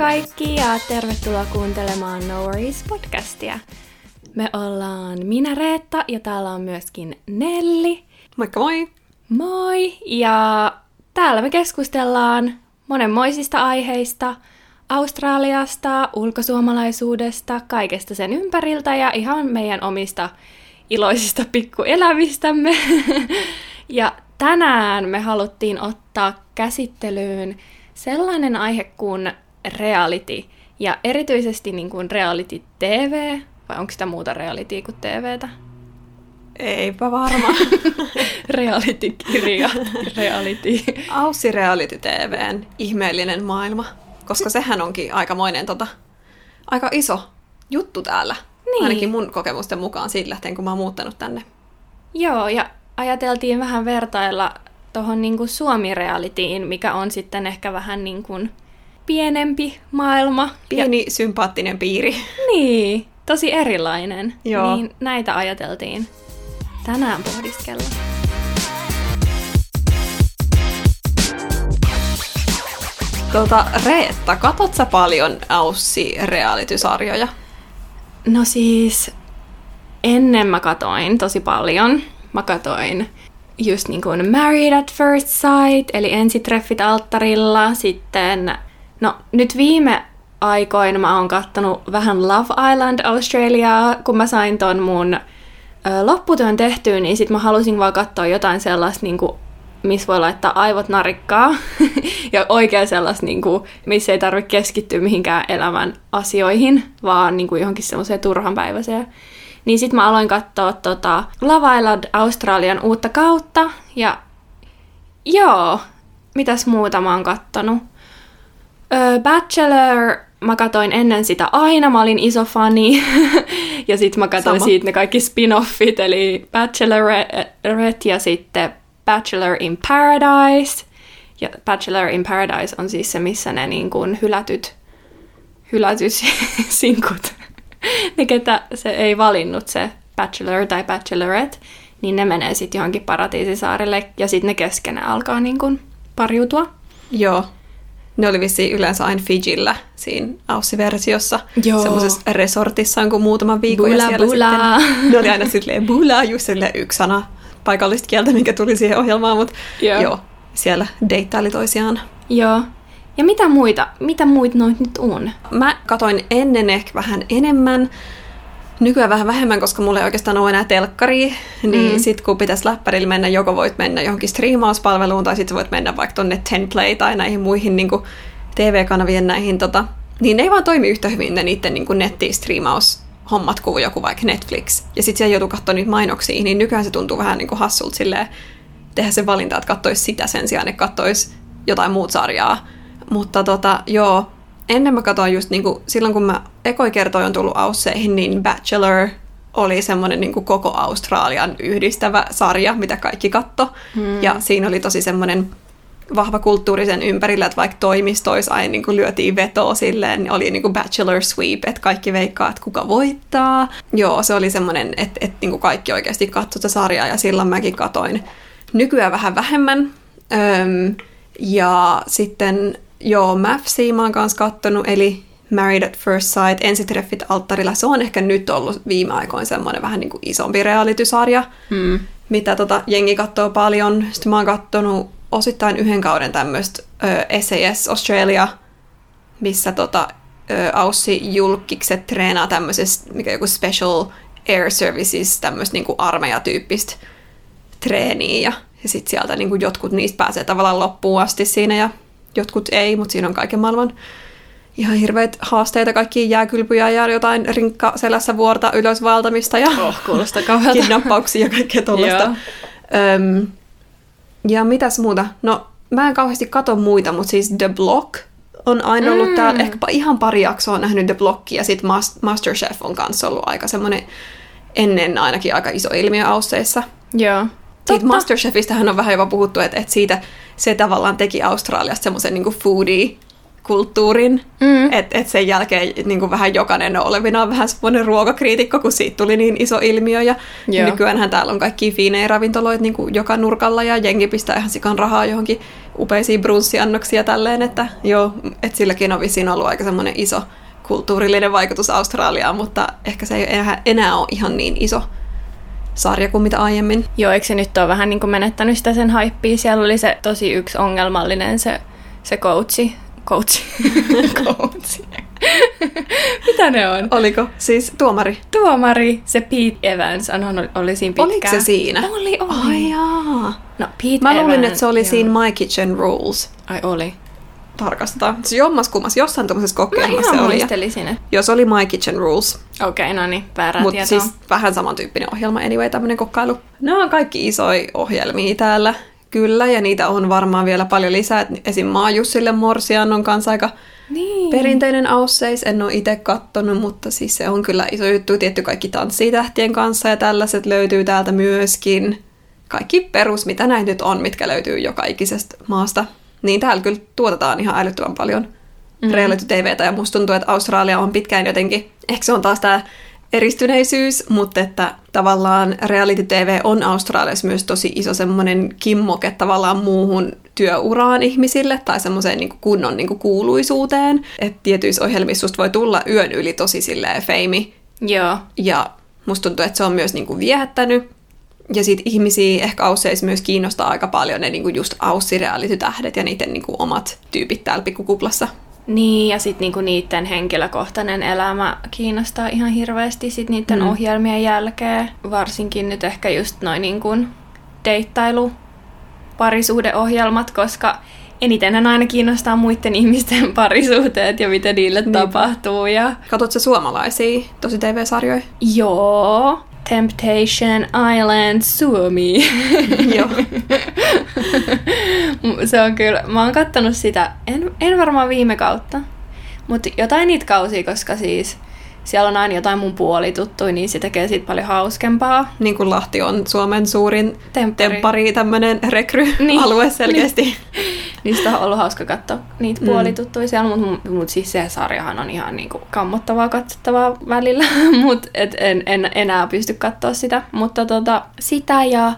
Kaikki ja tervetuloa kuuntelemaan No Worries podcastia. Me ollaan minä Reetta ja täällä on myöskin Nelli. Moikka moi! Moi! Ja täällä me keskustellaan monenmoisista aiheista, Australiasta, ulkosuomalaisuudesta, kaikesta sen ympäriltä ja ihan meidän omista iloisista pikkuelämistämme. ja tänään me haluttiin ottaa käsittelyyn sellainen aihe kuin reality. Ja erityisesti niin kuin reality TV, vai onko sitä muuta reality kuin TVtä? Eipä varma. Reality-kirja, reality. Aussi Reality TVn ihmeellinen maailma, koska sehän onkin aikamoinen tota, aika iso juttu täällä. Niin. Ainakin mun kokemusten mukaan siitä lähtien, kun mä oon muuttanut tänne. Joo, ja ajateltiin vähän vertailla tuohon niin Suomi-realityin, mikä on sitten ehkä vähän niin kuin pienempi maailma. Pieni ja... sympaattinen piiri. Niin, tosi erilainen. Joo. Niin näitä ajateltiin tänään pohdiskella. Tota, Reetta, katot sä paljon Aussi reality-sarjoja? No siis, ennen mä katoin tosi paljon. Mä katoin just niin kuin Married at First Sight, eli ensitreffit alttarilla. Sitten, no nyt viime aikoina mä oon kattonut vähän Love Island Australiaa, kun mä sain ton mun ö, lopputyön tehtyä, niin sit mä halusin vaan katsoa jotain sellaista niin missä voi laittaa aivot narikkaa ja oikein sellaista, niin kuin, missä ei tarvitse keskittyä mihinkään elämän asioihin, vaan niin kuin johonkin semmoiseen turhanpäiväiseen. Niin sitten mä aloin katsoa tota, Love Island Australian uutta kautta ja joo, mitäs muuta mä oon kattonut? Bachelor, mä katoin ennen sitä aina, mä olin iso fani. ja sitten mä katsoin Sama. siitä ne kaikki spin-offit, eli Bachelorette ja sitten Bachelor in Paradise. Ja Bachelor in Paradise on siis se, missä ne niin kuin hylätyt, hylätyt sinkut, ne ketä se ei valinnut se Bachelor tai Bachelorette, niin ne menee sitten johonkin paratiisisaarelle ja sitten ne keskenään alkaa niin kuin pariutua. Joo. Ne oli vissiin yleensä aina Fijillä siinä Aussi-versiossa. Semmoisessa resortissa on kuin muutama viikon. Bula, ja siellä bula. Sitten, ne oli aina silleen bula, just silleen yksi sana paikallista kieltä, mikä tuli siihen ohjelmaan, mutta Joo. joo. siellä deittaili toisiaan. Joo. Ja mitä muita, mitä muita noit nyt on? Mä katoin ennen ehkä vähän enemmän, nykyään vähän vähemmän, koska mulla ei oikeastaan ole enää telkkaria, niin Mm. mm. sit kun pitäisi läppärillä mennä, joko voit mennä johonkin striimauspalveluun, tai sitten voit mennä vaikka tonne Tenplay tai näihin muihin niin TV-kanavien näihin, tota, niin ne ei vaan toimi yhtä hyvin ne niiden niin nettistriimaus hommat kuin joku vaikka Netflix. Ja sitten siellä joutuu katsoa niitä mainoksia, niin nykyään se tuntuu vähän niin kuin hassulta silleen, tehdä se valinta, että katsoisi sitä sen sijaan, että katsoisi jotain muut sarjaa. Mutta tota, joo, ennen mä katsoin just niinku, silloin kun mä ekoi kertoi on tullut Ausseihin, niin Bachelor oli semmoinen niinku koko Australian yhdistävä sarja, mitä kaikki katto. Hmm. Ja siinä oli tosi semmoinen vahva kulttuurisen ympärillä, että vaikka toimistoissa aina niin lyötiin vetoa silleen, niin oli niin kuin bachelor sweep, että kaikki veikkaa, että kuka voittaa. Joo, se oli semmoinen, että, että niin kuin kaikki oikeasti katsoi sitä sarjaa ja silloin mäkin katoin. Nykyään vähän vähemmän. Öm, ja sitten joo, MAFSia mä oon kanssa kattonut, eli Married at First Sight, ensitreffit alttarilla. Se on ehkä nyt ollut viime aikoina semmoinen vähän niin kuin isompi reality-sarja, Hmm. mitä tota, jengi katsoo paljon. Sitten mä oon kattonut osittain yhden kauden tämmöistä SAS Australia, missä tota, ö, Aussi julkikset treenaa tämmöisestä, mikä joku Special Air Services, tämmöistä niinku armeijatyyppistä treeniä. Ja, ja sitten sieltä niinku jotkut niistä pääsee tavallaan loppuun asti siinä ja jotkut ei, mutta siinä on kaiken maailman ihan hirveitä haasteita, kaikki jääkylpyjä ja jotain rinkka selässä vuorta ylös valtamista ja Oh, kuulostaa kauhealta. kidnappauksia ja kaikkea tuollaista. Öm, ja mitäs muuta? No, mä en kauheasti kato muita, mutta siis The Block on aina ollut Mm. täällä. Ehkä ihan pari jaksoa on nähnyt The Blockia ja sitten Masterchef on kanssa ollut aika semmoinen ennen ainakin aika iso ilmiö Ausseissa. Joo. Siitä Masterchefistähän on vähän jopa puhuttu, että, että siitä se tavallaan teki Australiasta semmoisen niin foodie kulttuurin, Mm. että et sen jälkeen niin kuin vähän jokainen on olevinaan vähän semmoinen ruokakriitikko, kun siitä tuli niin iso ilmiö. Ja Joo. nykyäänhän täällä on kaikki fiinejä ravintoloita niin joka nurkalla ja jengi pistää ihan sikan rahaa johonkin upeisia brunssiannoksia tälleen, että joo, että silläkin on vissiin ollut aika semmoinen iso kulttuurillinen vaikutus Australiaan, mutta ehkä se ei enää, enää ole ihan niin iso sarja kuin mitä aiemmin. Joo, eikö se nyt ole vähän niin kuin menettänyt sitä sen haippia? Siellä oli se tosi yksi ongelmallinen se, se coachi. Coachi. coachi. Mitä ne on? Oliko? Siis tuomari? Tuomari, se Pete Evans, anhan oli siinä pitkään. Oliko se siinä? Oli, oli. Ai jaa. No, Pete Mä luulin, Evans, että se oli joo. siinä My Kitchen Rules. Ai oli. Tarkastetaan. Se jommas kummas, jossain tuommoisessa Mä kokeilmassa se oli. että Jos oli My Kitchen Rules. okei, okay, no niin, väärää Mutta siis vähän samantyyppinen ohjelma, anyway, tämmöinen kokkailu. Nämä on kaikki isoja ohjelmia täällä. Kyllä, ja niitä on varmaan vielä paljon lisää. Esim. Maajussille Morsian on kanssa aika niin. perinteinen ausseis. En ole itse kattonut, mutta siis se on kyllä iso juttu. Tietty kaikki tanssii tähtien kanssa ja tällaiset löytyy täältä myöskin. Kaikki perus, mitä näitä nyt on, mitkä löytyy joka ikisestä maasta. Niin täällä kyllä tuotetaan ihan älyttömän paljon mm. reality TVtä ja musta tuntuu, että Australia on pitkään jotenkin, ehkä se on taas tämä eristyneisyys, mutta että tavallaan reality TV on Australiassa myös tosi iso semmoinen kimmoke tavallaan muuhun työuraan ihmisille tai semmoiseen niin kunnon niin kuuluisuuteen. Että tietyissä ohjelmissa susta voi tulla yön yli tosi silleen feimi Joo. ja musta tuntuu, että se on myös niinku viehättänyt. Ja sitten ihmisiä ehkä Ausseissa myös kiinnostaa aika paljon ne niinku just Aussi-reality-tähdet ja niiden niinku omat tyypit täällä pikkukuplassa. Niin, ja sitten niinku niiden henkilökohtainen elämä kiinnostaa ihan hirveästi sit niiden Mm. ohjelmien jälkeen. Varsinkin nyt ehkä just noin niinku deittailu parisuhdeohjelmat, koska eniten aina kiinnostaa muiden ihmisten parisuhteet ja mitä niille Niinpä. tapahtuu. Ja Katsotko suomalaisia tosi TV-sarjoja? joo, Temptation Island Suomi. Joo. se on kyllä, mä oon kattonut sitä, en, en varmaan viime kautta, mutta jotain niitä kausia, koska siis siellä on aina jotain mun puolituttuja, niin se tekee siitä paljon hauskempaa. Niin kuin Lahti on Suomen suurin Temppari. temppari, tämmöinen rekry-alue Niin. selkeästi. Niin sitä on ollut hauska katsoa niitä Mm. puolituttuja siellä, mutta mut siis se sarjahan on ihan niinku kammottavaa katsottavaa välillä, mutta et en, en enää pysty katsoa sitä. Mutta tota, sitä ja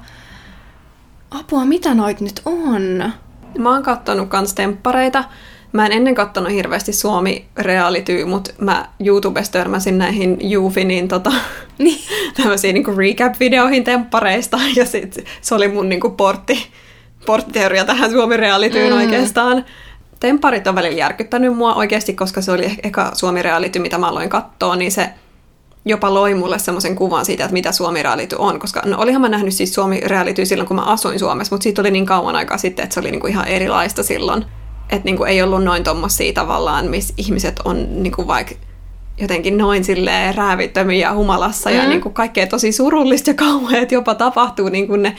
apua, mitä noit nyt on? Mä oon kattonut kans temppareita. Mä en ennen kattonut hirveästi Suomi reality, mutta mä YouTubesta törmäsin näihin Jufinin tota, Niin. tämmöisiin niinku recap-videoihin temppareista, ja sit se oli mun niinku portti, porttiteoria tähän Suomi realityyn Mm. oikeastaan. Tempparit on välillä järkyttänyt mua oikeasti, koska se oli eka Suomi reality, mitä mä aloin katsoa, niin se jopa loi mulle semmoisen kuvan siitä, että mitä Suomi reality on, koska no olihan mä nähnyt siis Suomi reality silloin, kun mä asuin Suomessa, mutta siitä oli niin kauan aikaa sitten, että se oli niinku ihan erilaista silloin. Että niinku ei ollut noin tommosia tavallaan, missä ihmiset on niinku vaikka jotenkin noin silleen räävittömiä ja humalassa mm. ja niinku kaikkea tosi surullista ja kauheat jopa tapahtuu niinku ne,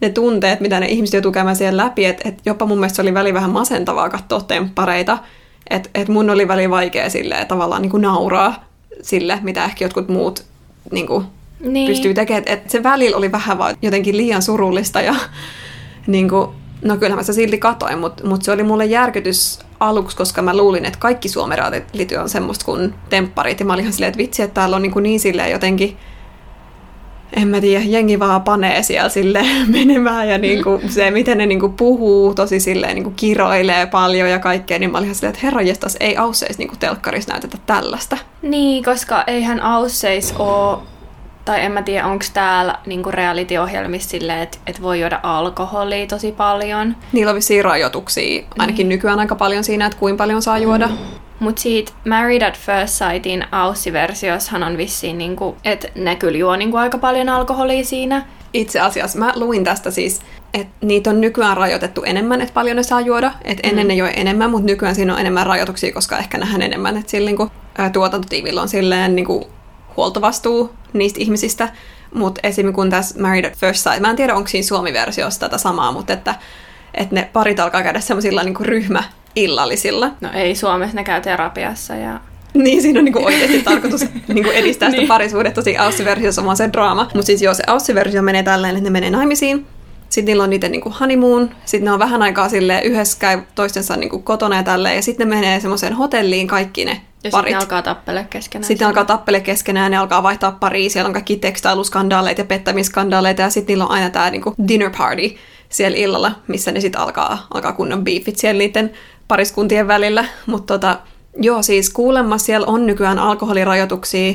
ne tunteet, mitä ne ihmiset joutuu käymään siellä läpi. Että et jopa mun mielestä se oli väli vähän masentavaa katsoa temppareita. Että et mun oli väli vaikea silleen tavallaan niinku nauraa sille, mitä ehkä jotkut muut niinku Niin. pystyy tekemään. Et se välillä oli vähän vaan jotenkin liian surullista ja niin kuin, no kyllähän mä sitä silti katoin, mutta mut se oli mulle järkytys aluksi, koska mä luulin, että kaikki Suomen reality on semmoista kuin tempparit. Ja mä olin ihan silleen, että vitsi, että täällä on niin, kuin niin silleen jotenkin, en mä tiedä, jengi vaan panee siellä sille menemään ja niin kuin se, miten ne niin kuin puhuu, tosi silleen niin kuin kiroilee paljon ja kaikkea, niin mä olin ihan silleen, että herra jestas, ei ausseis niin telkkarissa näytetä tällaista. Niin, koska eihän Ausseis oo, tai en mä tiedä, onko täällä niinku reality-ohjelmissa silleen, että et voi juoda alkoholia tosi paljon. Niillä on vissiin rajoituksia, ainakin nykyään aika paljon siinä, että kuinka paljon saa juoda. Mut siitä Married at First Sightin Aussi-versiossahan on vissiin, niinku, että ne kyllä juo niinku aika paljon alkoholia siinä. Itse asiassa mä luin tästä siis, että niitä on nykyään rajoitettu enemmän, että paljon ne saa juoda. Että ennen Mm. ne joi enemmän, mutta nykyään siinä on enemmän rajoituksia, koska ehkä nähdään enemmän, että sillä niinku, ää, tuotantotiimillä on silleen niinku, huoltovastuu niistä ihmisistä. Mutta esimerkiksi kun tässä Married at First Sight, mä en tiedä onko siinä Suomi-versiossa tätä samaa, mutta että, että ne parit alkaa käydä semmoisilla niinku ryhmäillallisilla. No ei Suomessa, ne käy terapiassa ja... Niin, siinä on niinku oikeasti tarkoitus niinku edistää sitä Niin. parisuudetta. Tosi Aussi-versiossa on vaan se draama. Mutta siis joo, se Aussi-versio menee tälleen, että ne menee naimisiin. Sitten niillä on niiden niinku honeymoon. Sitten ne on vähän aikaa sille yhdessä käy toistensa niinku kotona ja tälleen. Ja sitten ne menee semmoiseen hotelliin kaikki ne Ja parit. sitten alkaa tappele keskenään. Sitten alkaa tappele keskenään, ne alkaa vaihtaa paria, siellä on kaikki tekstailuskandaaleita ja pettämiskandaaleita, ja sitten niillä on aina tämä niinku dinner party, siellä illalla, missä ne sitten alkaa, alkaa kunnon beefit siellä niiden pariskuntien välillä. Mutta tota, joo, siis kuulemma siellä on nykyään alkoholirajoituksia,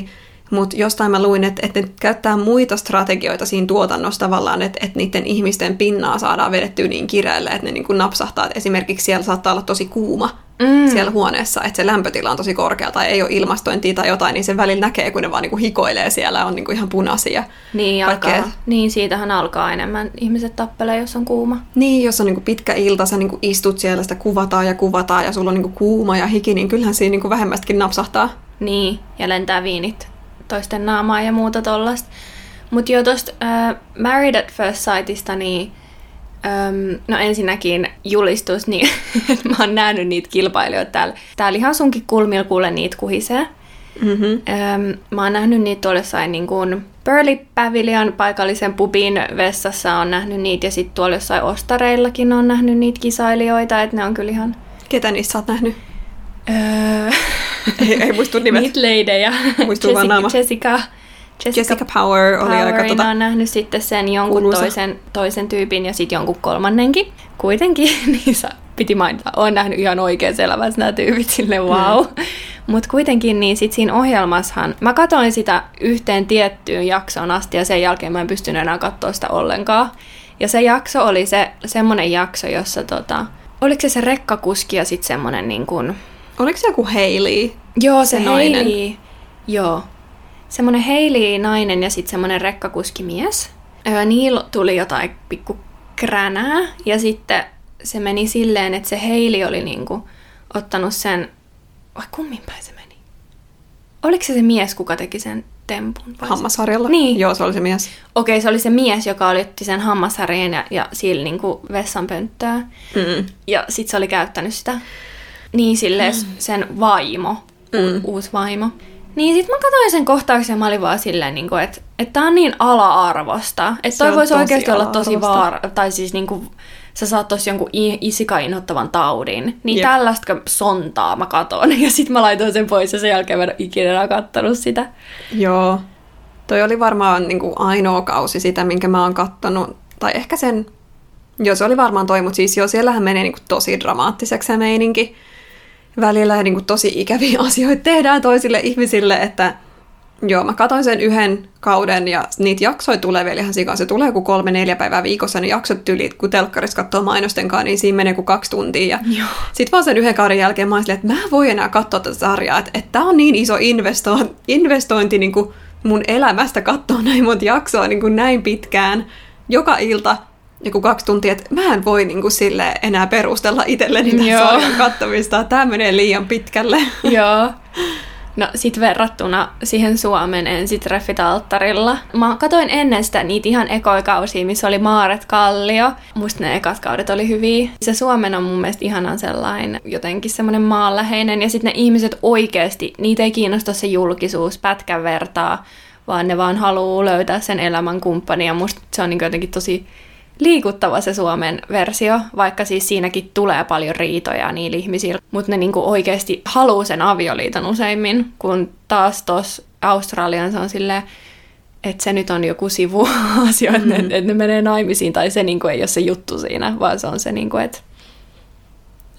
mutta jostain mä luin, että, että ne käyttää muita strategioita siinä tuotannossa tavallaan, että, että niiden ihmisten pinnaa saadaan vedettyä niin kireelle, että ne niin kuin napsahtaa. Että esimerkiksi siellä saattaa olla tosi kuuma mm. siellä huoneessa, että se lämpötila on tosi korkea tai ei ole ilmastointia tai jotain, niin sen välillä näkee, kun ne vaan niin kuin hikoilee siellä on niin kuin ihan punaisia. Niin, alkaa. niin, siitähän alkaa enemmän ihmiset tappelee, jos on kuuma. Niin, jos on niin kuin pitkä ilta, sä niin kuin istut siellä, sitä kuvataan ja kuvataan ja sulla on niin kuin kuuma ja hiki, niin kyllähän siinä niin kuin vähemmästäkin napsahtaa. Niin, ja lentää viinit toisten naamaa ja muuta tollasta. Mutta jo tuosta uh, Married at First Sightista, niin um, no ensinnäkin julistus, niin mä oon nähnyt niitä kilpailijoita täällä. Täällä ihan sunkin kulmilla kuule niitä kuhisee. Mm-hmm. Um, mä oon nähnyt niitä tuolla jossain niin kuin Burley Pavilion paikallisen pubin vessassa on nähnyt niitä ja sitten tuolla jossain ostareillakin on nähnyt niitä kisailijoita, että ne on kyllä ihan... Ketä niistä sä oot nähnyt? Öö... ei, ei muistu nimet. Niitä leidejä. Muistuu vaan naama. Jessica, Jessica, Jessica Power oli Powerin aika tota... on nähnyt sitten sen jonkun toisen, toisen tyypin ja sitten jonkun kolmannenkin. Kuitenkin niissä piti mainita, on nähnyt ihan oikein elämässä nämä tyypit, sille wow. Mm. Mutta kuitenkin niin sit siinä ohjelmassahan, mä katsoin sitä yhteen tiettyyn jaksoon asti ja sen jälkeen mä en pystynyt enää katsoa sitä ollenkaan. Ja se jakso oli se semmonen jakso, jossa tota, oliko se se rekkakuski ja sitten semmonen niin kuin, Oliko se joku Hailey? Joo, se, se. Hailey. Joo. Semmoinen Hailey nainen ja sitten semmoinen rekkakuskimies. Öö, niillä tuli jotain pikku kränää ja sitten se meni silleen, että se Hailey oli niinku ottanut sen... Vai kummin päin se meni? Oliko se se mies, kuka teki sen tempun? Hammasharjalla? Niin. Joo, se oli se mies. Okei, se oli se mies, joka oli otti sen hammasharjan ja, ja sillä niinku vessanpönttöä. Mm. Ja sit se oli käyttänyt sitä niin silleen mm. sen vaimo, mm. uusi vaimo. Niin sit mä katsoin sen kohtauksen ja mä olin vaan silleen, niin että et tää on niin ala-arvosta. Että toi voisi oikeasti olla tosi vaara, tai siis niinku, sä saat tosi jonkun isika inhottavan taudin. Niin yep. tällaista sontaa mä katon. Ja sit mä laitoin sen pois ja sen jälkeen mä en ikinä enää kattonut sitä. Joo. Toi oli varmaan niin kuin ainoa kausi sitä, minkä mä oon kattonut. Tai ehkä sen... Joo, se oli varmaan toi, mutta siis joo, siellähän menee niin kuin tosi dramaattiseksi se meininki välillä niin kuin tosi ikäviä asioita tehdään toisille ihmisille, että joo, mä katsoin sen yhden kauden ja niitä jaksoja tulee vielä ihan sikaan. Se tulee joku kolme, neljä päivää viikossa, ne jaksot tyli, kun telkkarissa katsoo mainosten kanssa, niin siinä menee kuin kaksi tuntia. Ja sitten vaan sen yhden kauden jälkeen mä olin, että mä voin enää katsoa tätä sarjaa, että, että tämä on niin iso investo- investointi niin kuin mun elämästä katsoa näin monta jaksoa niin kuin näin pitkään joka ilta joku kaksi tuntia, että mä en voi niin kuin sille enää perustella itselleni tämän sarjan kattomista. Tämä menee liian pitkälle. Joo. No sit verrattuna siihen Suomen ensitreffit alttarilla. Mä katoin ennen sitä niitä ihan ekoikausia, missä oli Maaret Kallio. Musta ne ekat kaudet oli hyviä. Se Suomen on mun mielestä ihanan sellainen jotenkin semmoinen maanläheinen. Ja sitten ne ihmiset oikeasti, niitä ei kiinnosta se julkisuus pätkän vertaa, vaan ne vaan haluaa löytää sen elämän kumppani. Ja musta se on niin jotenkin tosi liikuttava se Suomen versio, vaikka siis siinäkin tulee paljon riitoja niillä ihmisillä, mutta ne niinku oikeasti haluaa sen avioliiton useimmin, kun taas tuossa Australian se on silleen, että se nyt on joku sivuasia, mm-hmm. että, että ne menee naimisiin, tai se niinku ei ole se juttu siinä, vaan se on se, niinku, että,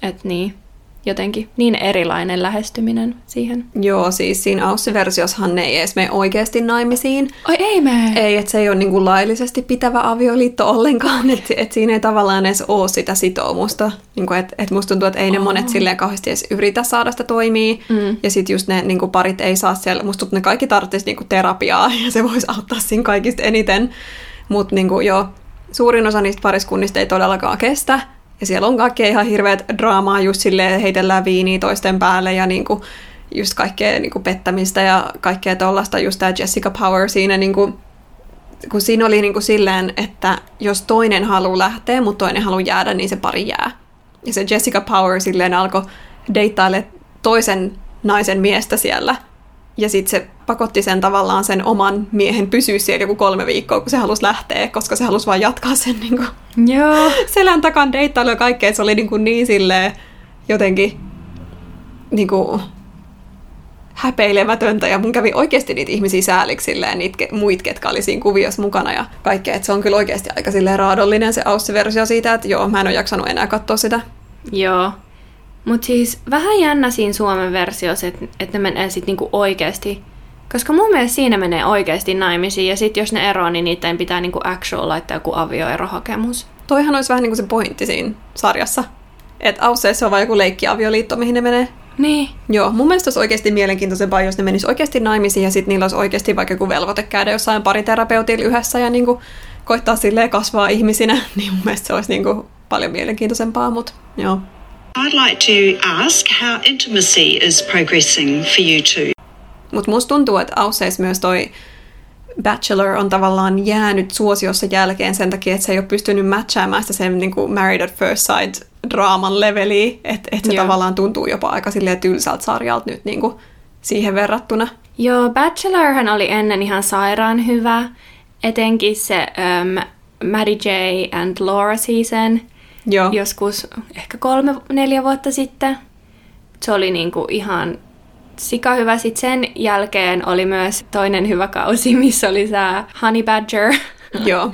että niin jotenkin niin erilainen lähestyminen siihen. Joo, siis siinä Aussi-versiossahan ne ei edes mene oikeasti naimisiin. Ai ei me. Ei, että se ei ole niinku laillisesti pitävä avioliitto ollenkaan, että et siinä ei tavallaan edes ole sitä sitoumusta. Niinku, että et musta tuntuu, että ei ne oh. monet silleen kauheasti edes yritä saada sitä toimii. Mm. Ja sitten just ne niinku, parit ei saa siellä, musta tuntuu, että ne kaikki tarvitsisi niinku, terapiaa ja se voisi auttaa siinä kaikista eniten. Mutta niinku, joo, suurin osa niistä pariskunnista ei todellakaan kestä. Ja siellä on kaikkea ihan hirveät draamaa, just silleen heitellään viiniä toisten päälle ja niinku, just kaikkea niinku pettämistä ja kaikkea tollasta. Just tämä Jessica Power siinä, niinku, kun siinä oli niinku silleen, että jos toinen haluaa lähteä, mutta toinen haluaa jäädä, niin se pari jää. Ja se Jessica Power silleen alkoi deittaille toisen naisen miestä siellä – ja sitten se pakotti sen tavallaan sen oman miehen pysyä siellä joku kolme viikkoa, kun se halusi lähteä, koska se halusi vain jatkaa sen niin kuin, Joo. selän takan deittailu ja kaikkea. Se oli niin, kuin niin silleen jotenkin niin kuin, häpeilemätöntä ja mun kävi oikeasti niitä ihmisiä sääliksi silleen, niitä ke- muit, ketkä oli siinä kuviossa mukana ja kaikkea. Et se on kyllä oikeasti aika silleen raadollinen se Aussi-versio siitä, että joo, mä en ole jaksanut enää katsoa sitä. Joo. Mutta siis vähän jännä siinä Suomen versiossa, että et ne menee sitten niinku oikeasti koska mun mielestä siinä menee oikeasti naimisiin, ja sitten jos ne eroaa, niin niiden pitää niinku actual laittaa joku avioerohakemus. Toihan olisi vähän niin kuin se pointti siinä sarjassa. Että Ausseissa on vain joku leikkiavioliitto, mihin ne menee. Niin. Joo, mun mielestä olisi oikeasti mielenkiintoisempaa, jos ne menis oikeasti naimisiin ja sitten niillä olisi oikeasti vaikka joku velvoite käydä jossain pariterapeutilla yhdessä ja niinku koittaa silleen kasvaa ihmisinä, niin mun mielestä se olisi niinku paljon mielenkiintoisempaa, mutta joo. I'd like to ask how intimacy is progressing for you two. Mutta musta tuntuu, että Ausseissa myös toi Bachelor on tavallaan jäänyt suosiossa jälkeen sen takia, että se ei ole pystynyt matchaamaan sitä sen niin kuin Married at First Sight draaman leveliä, että et se Joo. tavallaan tuntuu jopa aika silleen tylsältä sarjalta nyt niin kuin siihen verrattuna. Joo, Bachelorhan oli ennen ihan sairaan hyvä. Etenkin se um, Maddie J. and Laura season Joo, joskus ehkä kolme, neljä vuotta sitten. Se oli niinku ihan sika hyvä. Sitten sen jälkeen oli myös toinen hyvä kausi, missä oli se Honey Badger. joo.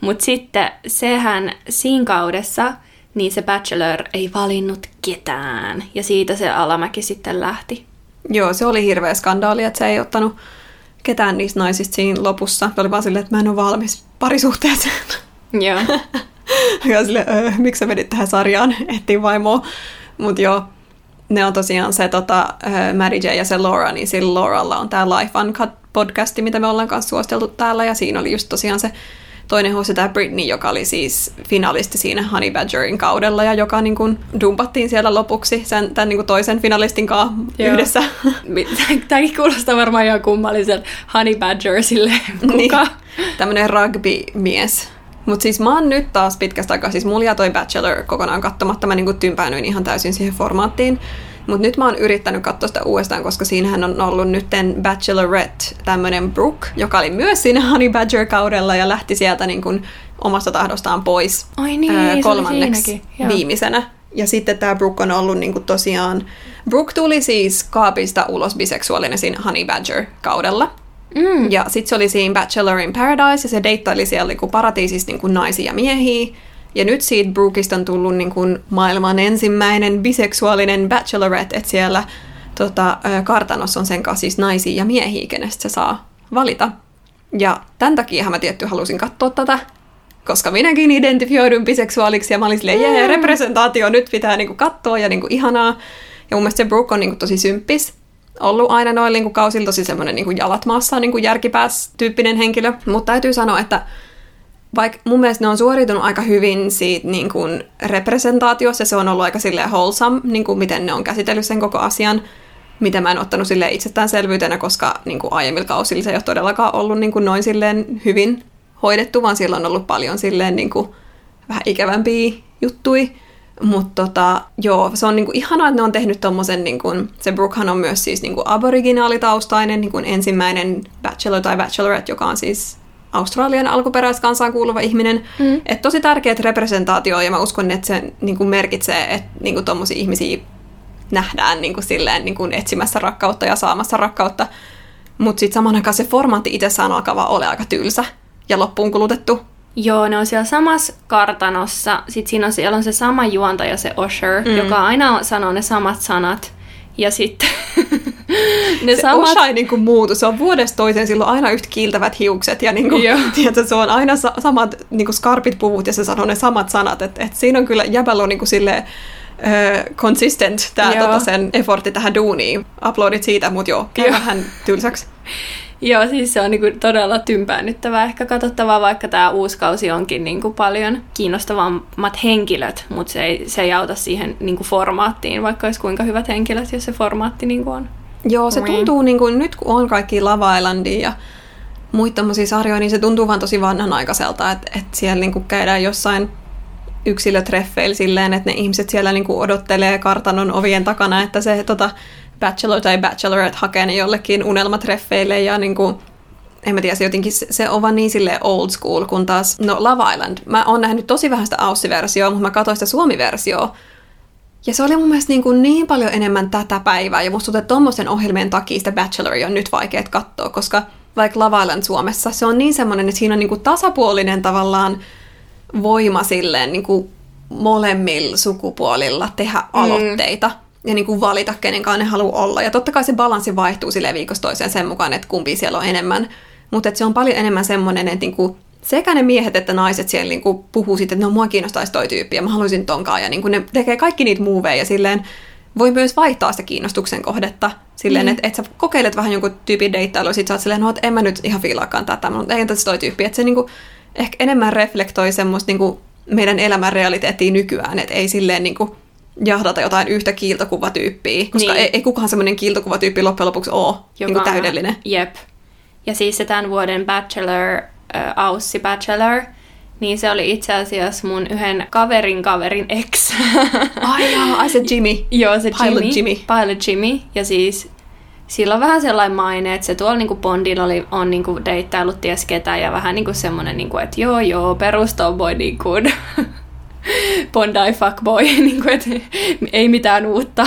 Mutta sitten sehän siinä kaudessa, niin se Bachelor ei valinnut ketään. Ja siitä se alamäki sitten lähti. Joo, se oli hirveä skandaali, että se ei ottanut ketään niistä naisista siinä lopussa. Se oli vaan silleen, että mä en ole valmis parisuhteeseen. Joo. Ja sille, öö, miksi sä vedit tähän sarjaan, ettiin vaimoa. Mutta joo, ne on tosiaan se tota, Mary J ja se Laura, niin sillä Lauralla on tämä Life Uncut podcasti, mitä me ollaan kanssa suositeltu täällä, ja siinä oli just tosiaan se toinen host, tämä Britney, joka oli siis finalisti siinä Honey Badgerin kaudella, ja joka niin kuin dumpattiin siellä lopuksi sen, tämän niin kuin toisen finalistin kanssa Joo. yhdessä. Tämäkin kuulostaa varmaan ihan kummalliselta Honey Badger silleen, Niin. kuka? Tämmönen rugby-mies. Mutta siis mä oon nyt taas pitkästä aikaa, siis mulla toi Bachelor kokonaan katsomatta, mä niinku tympäännyin ihan täysin siihen formaattiin. Mutta nyt mä oon yrittänyt katsoa sitä uudestaan, koska siinähän on ollut nytten Bachelorette, tämmönen Brooke, joka oli myös siinä Honey Badger-kaudella ja lähti sieltä niinku omasta tahdostaan pois Ai niin, ää, kolmanneksi viimeisenä. Ja sitten tämä Brooke on ollut niinku tosiaan... Brooke tuli siis kaapista ulos biseksuaalinen siinä Honey Badger-kaudella. Mm. Ja sitten se oli siinä Bachelor in Paradise, ja se deittaili siellä niinku paratiisissa niinku naisia ja miehiä. Ja nyt siitä Brookista on tullut niinku maailman ensimmäinen biseksuaalinen bachelorette, että siellä tota, kartanossa on sen kanssa siis naisia ja miehiä, kenestä se saa valita. Ja tämän takia mä tietty halusin katsoa tätä, koska minäkin identifioidun biseksuaaliksi, ja mä olin silleen, jee, representaatio, nyt pitää niinku katsoa, ja niinku ihanaa. Ja mun mielestä se Brooke on niinku tosi symppis ollut aina noin niinku kausilla tosi semmoinen niinku jalat maassa niinku järkipääs tyyppinen henkilö. Mutta täytyy sanoa, että vaikka mun mielestä ne on suoriutunut aika hyvin siitä niin kuin representaatiossa, se on ollut aika silleen wholesome, niin kuin miten ne on käsitellyt sen koko asian, mitä mä en ottanut silleen itsestäänselvyytenä, koska niin kuin aiemmilla kausilla se ei ole todellakaan ollut niin kuin noin silleen hyvin hoidettu, vaan siellä on ollut paljon silleen niin kuin vähän ikävämpiä juttui. Mutta tota, joo, se on niinku ihanaa, että ne on tehnyt tommosen, niinku, se Brookehan on myös siis niinku aboriginaalitaustainen, niinku ensimmäinen bachelor tai bachelorette, joka on siis Australian alkuperäiskansaan kuuluva ihminen. Mm. Et tosi tärkeät representaatio, ja mä uskon, että se niinku merkitsee, että niinku tommosia ihmisiä nähdään niinku silleen niinku etsimässä rakkautta ja saamassa rakkautta. Mutta sitten saman aikaan se formaatti itsessään alkaa vaan olla aika tylsä ja loppuun kulutettu. Joo, ne on siellä samassa kartanossa. Sitten siinä on, siellä on se sama juontaja, se Osher, mm. joka aina sanoo ne samat sanat. Ja sitten ne se samat... Osha ei niinku muutu. Se on vuodesta toiseen, sillä on aina yhtä kiiltävät hiukset ja niinku, Joo. tiedätkö, se on aina sa- samat niinku skarpit puvut ja se sanoo ne samat sanat. Et, et siinä on kyllä jäbällä on niinku silleen, ö, consistent tää Joo. tota sen effortti tähän duuniin. Uploadit siitä, mutta joo, käy vähän tylsäksi. Joo, siis se on niinku todella tympäännyttävää ehkä katsottavaa, vaikka tämä uusi kausi onkin niinku paljon kiinnostavammat henkilöt, mutta se ei, se ei auta siihen niinku formaattiin, vaikka olisi kuinka hyvät henkilöt, jos se formaatti niinku on. Joo, se Niin. tuntuu niin kuin, nyt kun on kaikki Lava Islandia ja muita tommosia sarjoja, niin se tuntuu vaan tosi vanhanaikaiselta, että, että siellä niin kuin käydään jossain yksilötreffeillä silleen, että ne ihmiset siellä niin kuin odottelee kartanon ovien takana, että se tota, bachelor tai bachelorette hakee ne jollekin unelmatreffeille ja niin kuin, en mä tiedä, se jotenkin se, on vaan niin sille old school, kun taas, no Love Island, mä oon nähnyt tosi vähän sitä Aussi-versioa, mutta mä katsoin sitä Suomi-versioa, Ja se oli mun mielestä niin, kuin niin paljon enemmän tätä päivää, ja musta tuntuu, että tommosen ohjelmien takia sitä Bacheloria on nyt vaikea katsoa, koska vaikka Love Island Suomessa, se on niin semmoinen, että siinä on niin kuin tasapuolinen tavallaan voima silleen niin kuin molemmilla sukupuolilla tehdä aloitteita. Mm ja niin kuin valita, kenenkaan ne haluaa olla. Ja totta kai se balanssi vaihtuu sille viikosta toiseen sen mukaan, että kumpi siellä on enemmän. Mutta se on paljon enemmän semmoinen, että niin kuin sekä ne miehet että naiset siellä niin kuin puhuu sitten, että no mua kiinnostaisi toi tyyppi ja mä haluaisin tonkaan. Ja niin kuin ne tekee kaikki niitä moveja silleen, voi myös vaihtaa sitä kiinnostuksen kohdetta silleen, mm. että, että sä kokeilet vähän jonkun tyypin deittailu, ja sit sä oot silleen, no en mä nyt ihan fiilaakaan tätä, mutta ei tässä toi tyyppi. Että se niinku, ehkä enemmän reflektoi semmoista niinku meidän elämän realiteettia nykyään, että ei silleen niinku, jahdata jotain yhtä kiiltokuvatyyppiä, koska niin. ei, ei kukaan semmoinen kiiltokuvatyyppi loppujen lopuksi ole Joka, niin täydellinen. Jep. Ja siis se tämän vuoden Bachelor, äh, Aussi Bachelor, niin se oli itse asiassa mun yhden kaverin kaverin ex. Ai jaa, ai se Jimmy. Joo, se Pilot Jimmy. Jimmy. Pilot Jimmy. Ja siis sillä on vähän sellainen maine, että se tuolla niinku Bondilla oli, on niinku deittailut ties ketä ja vähän niinku semmoinen, niinku, että joo joo, perustomboy niinku, Bondi fuckboy, niin kuin, että ei mitään uutta.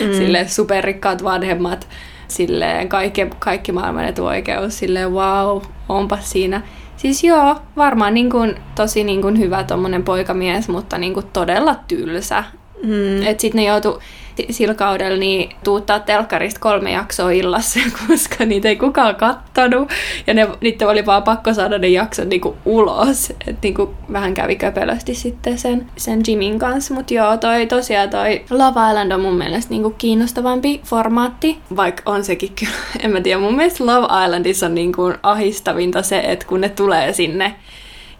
Mm. Sille superrikkaat vanhemmat, silleen kaikki, kaikki maailman etuoikeus, silleen wow, onpa siinä. Siis joo, varmaan niin kuin, tosi niin kuin hyvä tommonen poikamies, mutta niin kuin todella tylsä. Mm. Että sitten ne joutu sillä kaudella niin tuuttaa telkkarista kolme jaksoa illassa, koska niitä ei kukaan kattonut. Ja ne, niitä oli vaan pakko saada ne jaksot niinku ulos. Että niinku vähän kävi köpelösti sitten sen, sen Jimin kanssa. Mutta joo, toi tosiaan toi Love Island on mun mielestä niinku kiinnostavampi formaatti. Vaikka on sekin kyllä, en mä tiedä, mun mielestä Love Islandissa on niinku ahistavinta se, että kun ne tulee sinne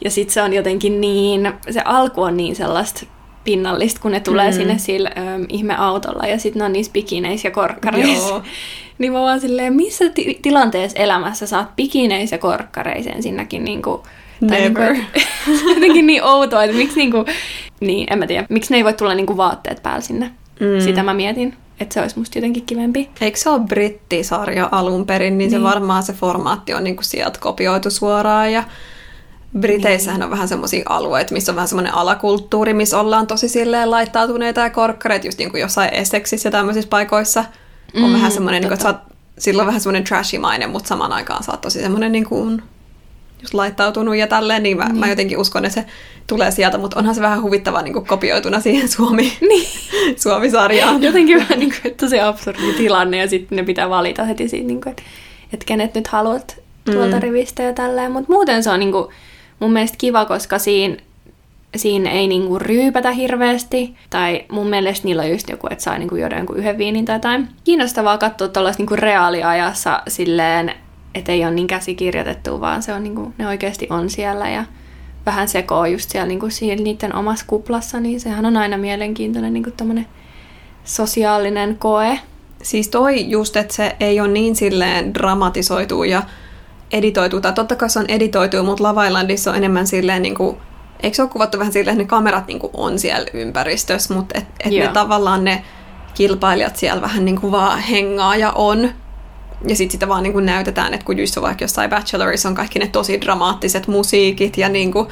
ja sitten se on jotenkin niin, se alku on niin sellaista pinnallista, kun ne tulee mm. sinne sillä ö, ihmeautolla ja sitten ne on niissä bikineissä ja korkkareissa. niin mä vaan silleen, missä ti- tilanteessa elämässä saat bikineissä ja korkkareissa ensinnäkin niinku, tai Never. Niinku, jotenkin niin outoa, että miksi niinku, niin en mä tiedä, miksi ne ei voi tulla niinku vaatteet päällä sinne. Mm. Sitä mä mietin, että se olisi musta jotenkin kivempi. Eikö se ole brittisarja alun perin, niin, niin. se varmaan se formaatti on niinku sieltä kopioitu suoraan ja Briteissähän niin. on vähän semmoisia alueita, missä on vähän semmoinen alakulttuuri, missä ollaan tosi silleen laittautuneita ja korkkareita, just niin kuin jossain Essexissa ja tämmöisissä paikoissa. On mm, vähän semmoinen, niin kuin, että sä oot, silloin vähän semmoinen trashimainen, mutta samaan aikaan sä oot tosi semmoinen niin kuin, just laittautunut ja tälleen, niin mä, niin. mä jotenkin uskon, että se tulee sieltä, mutta onhan se vähän huvittavaa niin kuin kopioituna siihen Suomi, niin. Suomi-sarjaan. Jotenkin vähän niin kuin, tosi absurdi tilanne ja sitten ne pitää valita heti siitä, niin kuin, että, että kenet nyt haluat tuolta mm. rivistä ja tälleen, mutta muuten se on niin kuin, mun mielestä kiva, koska siinä, siinä ei niinku ryypätä hirveästi. Tai mun mielestä niillä on just joku, että saa niinku juoda jonkun yhden viinin tai jotain. Kiinnostavaa katsoa tuollaista niinku reaaliajassa silleen, että ei ole niin käsikirjoitettu, vaan se on niinku, ne oikeasti on siellä ja vähän sekoo just siellä niinku siinä niiden omassa kuplassa, niin sehän on aina mielenkiintoinen niinku sosiaalinen koe. Siis toi just, että se ei ole niin silleen dramatisoitu ja editoitu, tai totta kai se on editoitu, mutta Lava Islandissa on enemmän silleen niin kuin, eikö se ole kuvattu vähän silleen, että ne kamerat niin kuin on siellä ympäristössä, mutta et, et ne tavallaan ne kilpailijat siellä vähän niin kuin vaan hengaa ja on. Ja sitten sitä vaan niin kuin näytetään, että kun just vaikka jossain Bachelorissa on kaikki ne tosi dramaattiset musiikit ja niin kuin,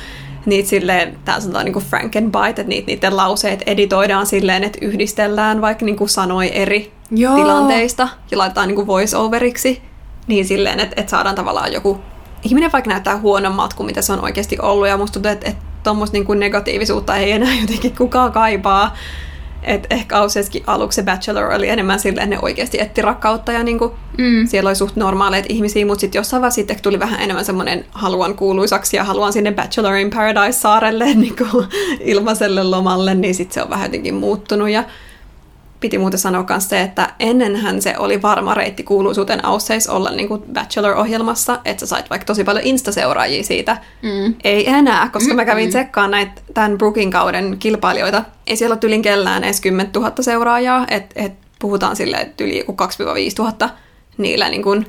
niitä silleen, tää sanotaan niin kuin Frankenbite, että niitä, niiden lauseet editoidaan silleen, että yhdistellään vaikka niin kuin sanoi eri Joo. tilanteista ja laitetaan niin kuin voice-overiksi. Niin silleen, että, että saadaan tavallaan joku ihminen vaikka näyttää huonommalta kuin mitä se on oikeasti ollut. Ja musta tuntuu, että, että tuommoista niin negatiivisuutta ei enää jotenkin kukaan kaipaa. Et ehkä Auseskin aluksi se Bachelor oli enemmän silleen, että ne oikeasti etti rakkautta ja niinku, mm. siellä oli suht normaaleita ihmisiä, mutta sitten jossain vaiheessa sitten tuli vähän enemmän semmoinen haluan kuuluisaksi ja haluan sinne Bachelor in Paradise-saarelle niinku, ilmaiselle lomalle, niin sitten se on vähän jotenkin muuttunut ja piti muuten sanoa myös se, että ennenhän se oli varma reitti kuuluisuuteen Ausseis olla niin kuin Bachelor-ohjelmassa, että sä sait vaikka tosi paljon Insta-seuraajia siitä. Mm. Ei enää, koska mä kävin tsekkaan näitä tämän Brookin kauden kilpailijoita. Ei siellä ole tylin kellään edes 10 000 seuraajaa, että et puhutaan silleen, että yli 2-5 000 niillä niin kuin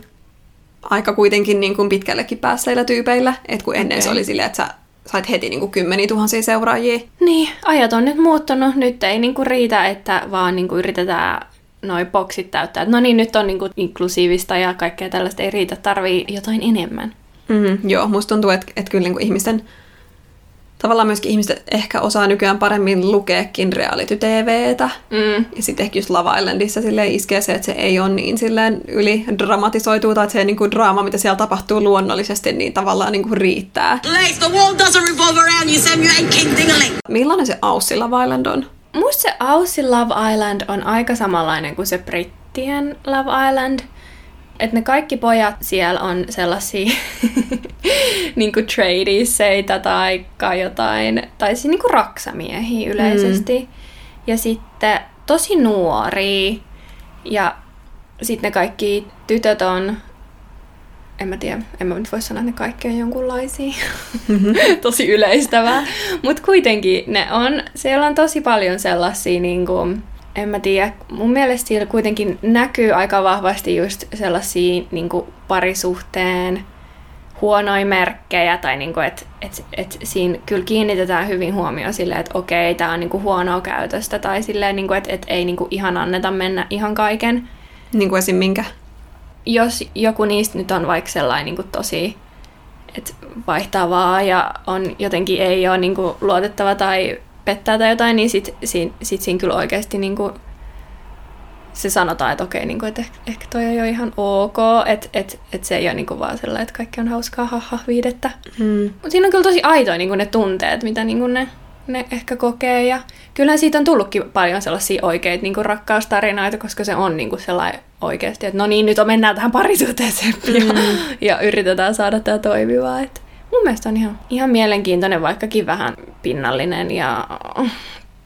aika kuitenkin niin kuin pitkällekin päässeillä tyypeillä. Että kun ennen okay. se oli silleen, että sä sait heti niin kuin kymmeniä tuhansia seuraajia. Niin, ajat on nyt muuttunut. Nyt ei niin kuin riitä, että vaan niin kuin yritetään noin boksit täyttää. No niin, nyt on niin kuin inklusiivista ja kaikkea tällaista ei riitä, tarvii jotain enemmän. Mm-hmm, joo, musta tuntuu, että, että kyllä niin kuin ihmisten tavallaan myöskin ihmiset ehkä osaa nykyään paremmin lukeekin reality-tvtä. Mm. Ja sitten ehkä just Lava Islandissa iskee se, että se ei ole niin silleen yli dramatisoituu, tai että se niin kuin draama, mitä siellä tapahtuu luonnollisesti, niin tavallaan niin kuin riittää. Lace, the world doesn't revolve around you, Sam. You ain't King Dingaling. Millainen se Aussi Lava Island on? Musta se Aussie Love Island on aika samanlainen kuin se brittien Love Island. Että ne kaikki pojat siellä on sellaisia niinku tradieseita tai jotain, tai siis niinku raksamiehiä yleisesti. Mm. Ja sitten tosi nuoria. Ja sitten ne kaikki tytöt on, en mä tiedä, en mä nyt voi sanoa, että ne kaikki on jonkunlaisia. tosi yleistävää. Mutta kuitenkin ne on, siellä on tosi paljon sellaisia niinku, en mä tiedä, mun mielestä siellä kuitenkin näkyy aika vahvasti just sellaisia niin kuin parisuhteen huonoja merkkejä, tai niin kuin, että et, et siinä kyllä kiinnitetään hyvin huomioon silleen, että okei, tämä on niin kuin huonoa käytöstä, tai silleen, niin kuin, että et ei niin kuin ihan anneta mennä ihan kaiken. Niin kuin esim. minkä? Jos joku niistä nyt on vaikka sellainen niin kuin tosi että vaihtavaa ja on jotenkin ei ole niin kuin luotettava tai pettää tai jotain, niin sit, sit, sit siinä kyllä oikeasti niin kuin se sanotaan, että okei, niin kuin, että ehkä, ehkä toi ei ole ihan ok, että et, et se ei ole niin kuin vaan sellainen, että kaikki on hauskaa, haha, viidettä. Hmm. Mutta siinä on kyllä tosi aitoja niin kuin ne tunteet, mitä niin kuin ne, ne ehkä kokee. Ja kyllähän siitä on tullutkin paljon sellaisia oikeita niin kuin rakkaustarinoita, koska se on niin kuin sellainen oikeasti, että no niin, nyt on mennään tähän parisuhteeseen ja, ja yritetään saada tämä toimivaa. Että mun mielestä on ihan, ihan mielenkiintoinen, vaikkakin vähän pinnallinen ja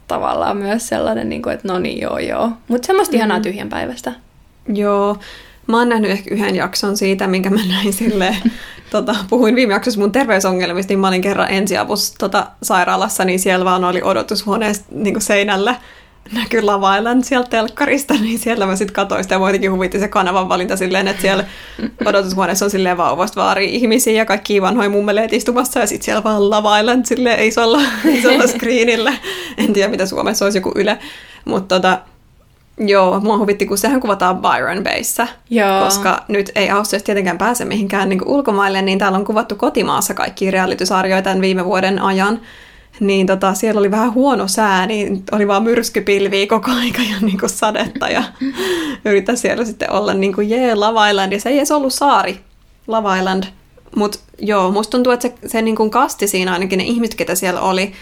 tavallaan myös sellainen, niin kuin, että no niin, joo, joo. Mutta semmoista mm. ihanaa tyhjän päivästä. Joo. Mä oon nähnyt ehkä yhden jakson siitä, minkä mä näin silleen, tota, puhuin viime jaksossa mun terveysongelmista, niin mä olin kerran ensiavussa tota, sairaalassa, niin siellä vaan oli odotushuoneessa niin seinällä näkyy lavailan sieltä telkkarista, niin siellä mä sitten katsoin sitä ja muutenkin huvitti se kanavan valinta silleen, että siellä odotushuoneessa on silleen vauvasta vaari ihmisiä ja kaikki vanhoja mummeleet istumassa ja sitten siellä vaan lavailan silleen isolla, isolla screenillä. En tiedä mitä Suomessa olisi joku Yle, mutta tota, Joo, mua huvitti, kun sehän kuvataan Byron Bayssä, Joo. koska nyt ei Australiassa tietenkään pääse mihinkään niin ulkomaille, niin täällä on kuvattu kotimaassa kaikki tämän viime vuoden ajan niin tota, siellä oli vähän huono sää, niin oli vaan myrskypilviä koko aika ja niin kuin sadetta ja yrittää siellä sitten olla niin kuin jee, Lava Island, ja se ei edes ollut saari, Lava Island. Mutta joo, musta tuntuu, että se, se niin kuin kasti siinä ainakin ne ihmiset, ketä siellä oli,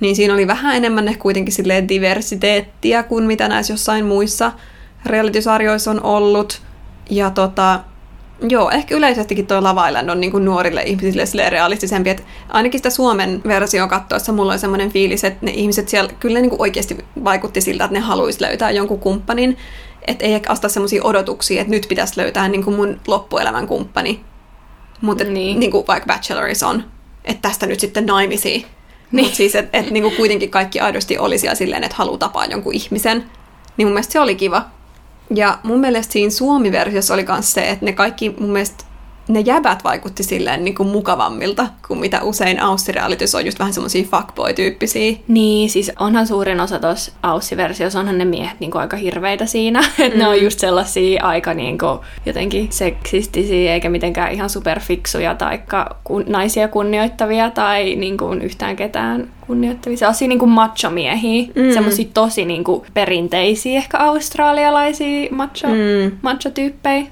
niin siinä oli vähän enemmän ne kuitenkin silleen diversiteettiä kuin mitä näissä jossain muissa reality-sarjoissa on ollut. Ja tota, Joo, ehkä yleisestikin tuo Lava Island on niin kuin nuorille ihmisille sille realistisempi. Että ainakin sitä Suomen versio katsoessa mulla on semmoinen fiilis, että ne ihmiset siellä kyllä niin kuin oikeasti vaikutti siltä, että ne haluaisi löytää jonkun kumppanin. Että ei ehkä asta semmoisia odotuksia, että nyt pitäisi löytää niin kuin mun loppuelämän kumppani. Mutta niin. niin kuin vaikka Bachelorissa on, että tästä nyt sitten naimisiin. Niin. Siis, että et, niin kuitenkin kaikki aidosti oli siellä silleen, että haluaa tapaa jonkun ihmisen. Niin mun mielestä se oli kiva. Ja mun mielestä siinä Suomi-versiossa oli myös se, että ne kaikki mun mielestä ne jäbät vaikutti silleen niin kuin mukavammilta kuin mitä usein Aussirealitys on just vähän semmoisia fuckboy-tyyppisiä. Niin, siis onhan suurin osa tuossa Aussi-versiossa, onhan ne miehet niin kuin aika hirveitä siinä. Että mm. ne on just sellaisia aika niin kuin, jotenkin seksistisiä, eikä mitenkään ihan superfiksuja tai kun, naisia kunnioittavia tai niin kuin yhtään ketään kunnioittavia. Sellaisia niin kuin macho-miehiä, mm. semmoisia tosi niin kuin perinteisiä ehkä australialaisia macho, mm. macho-tyyppejä.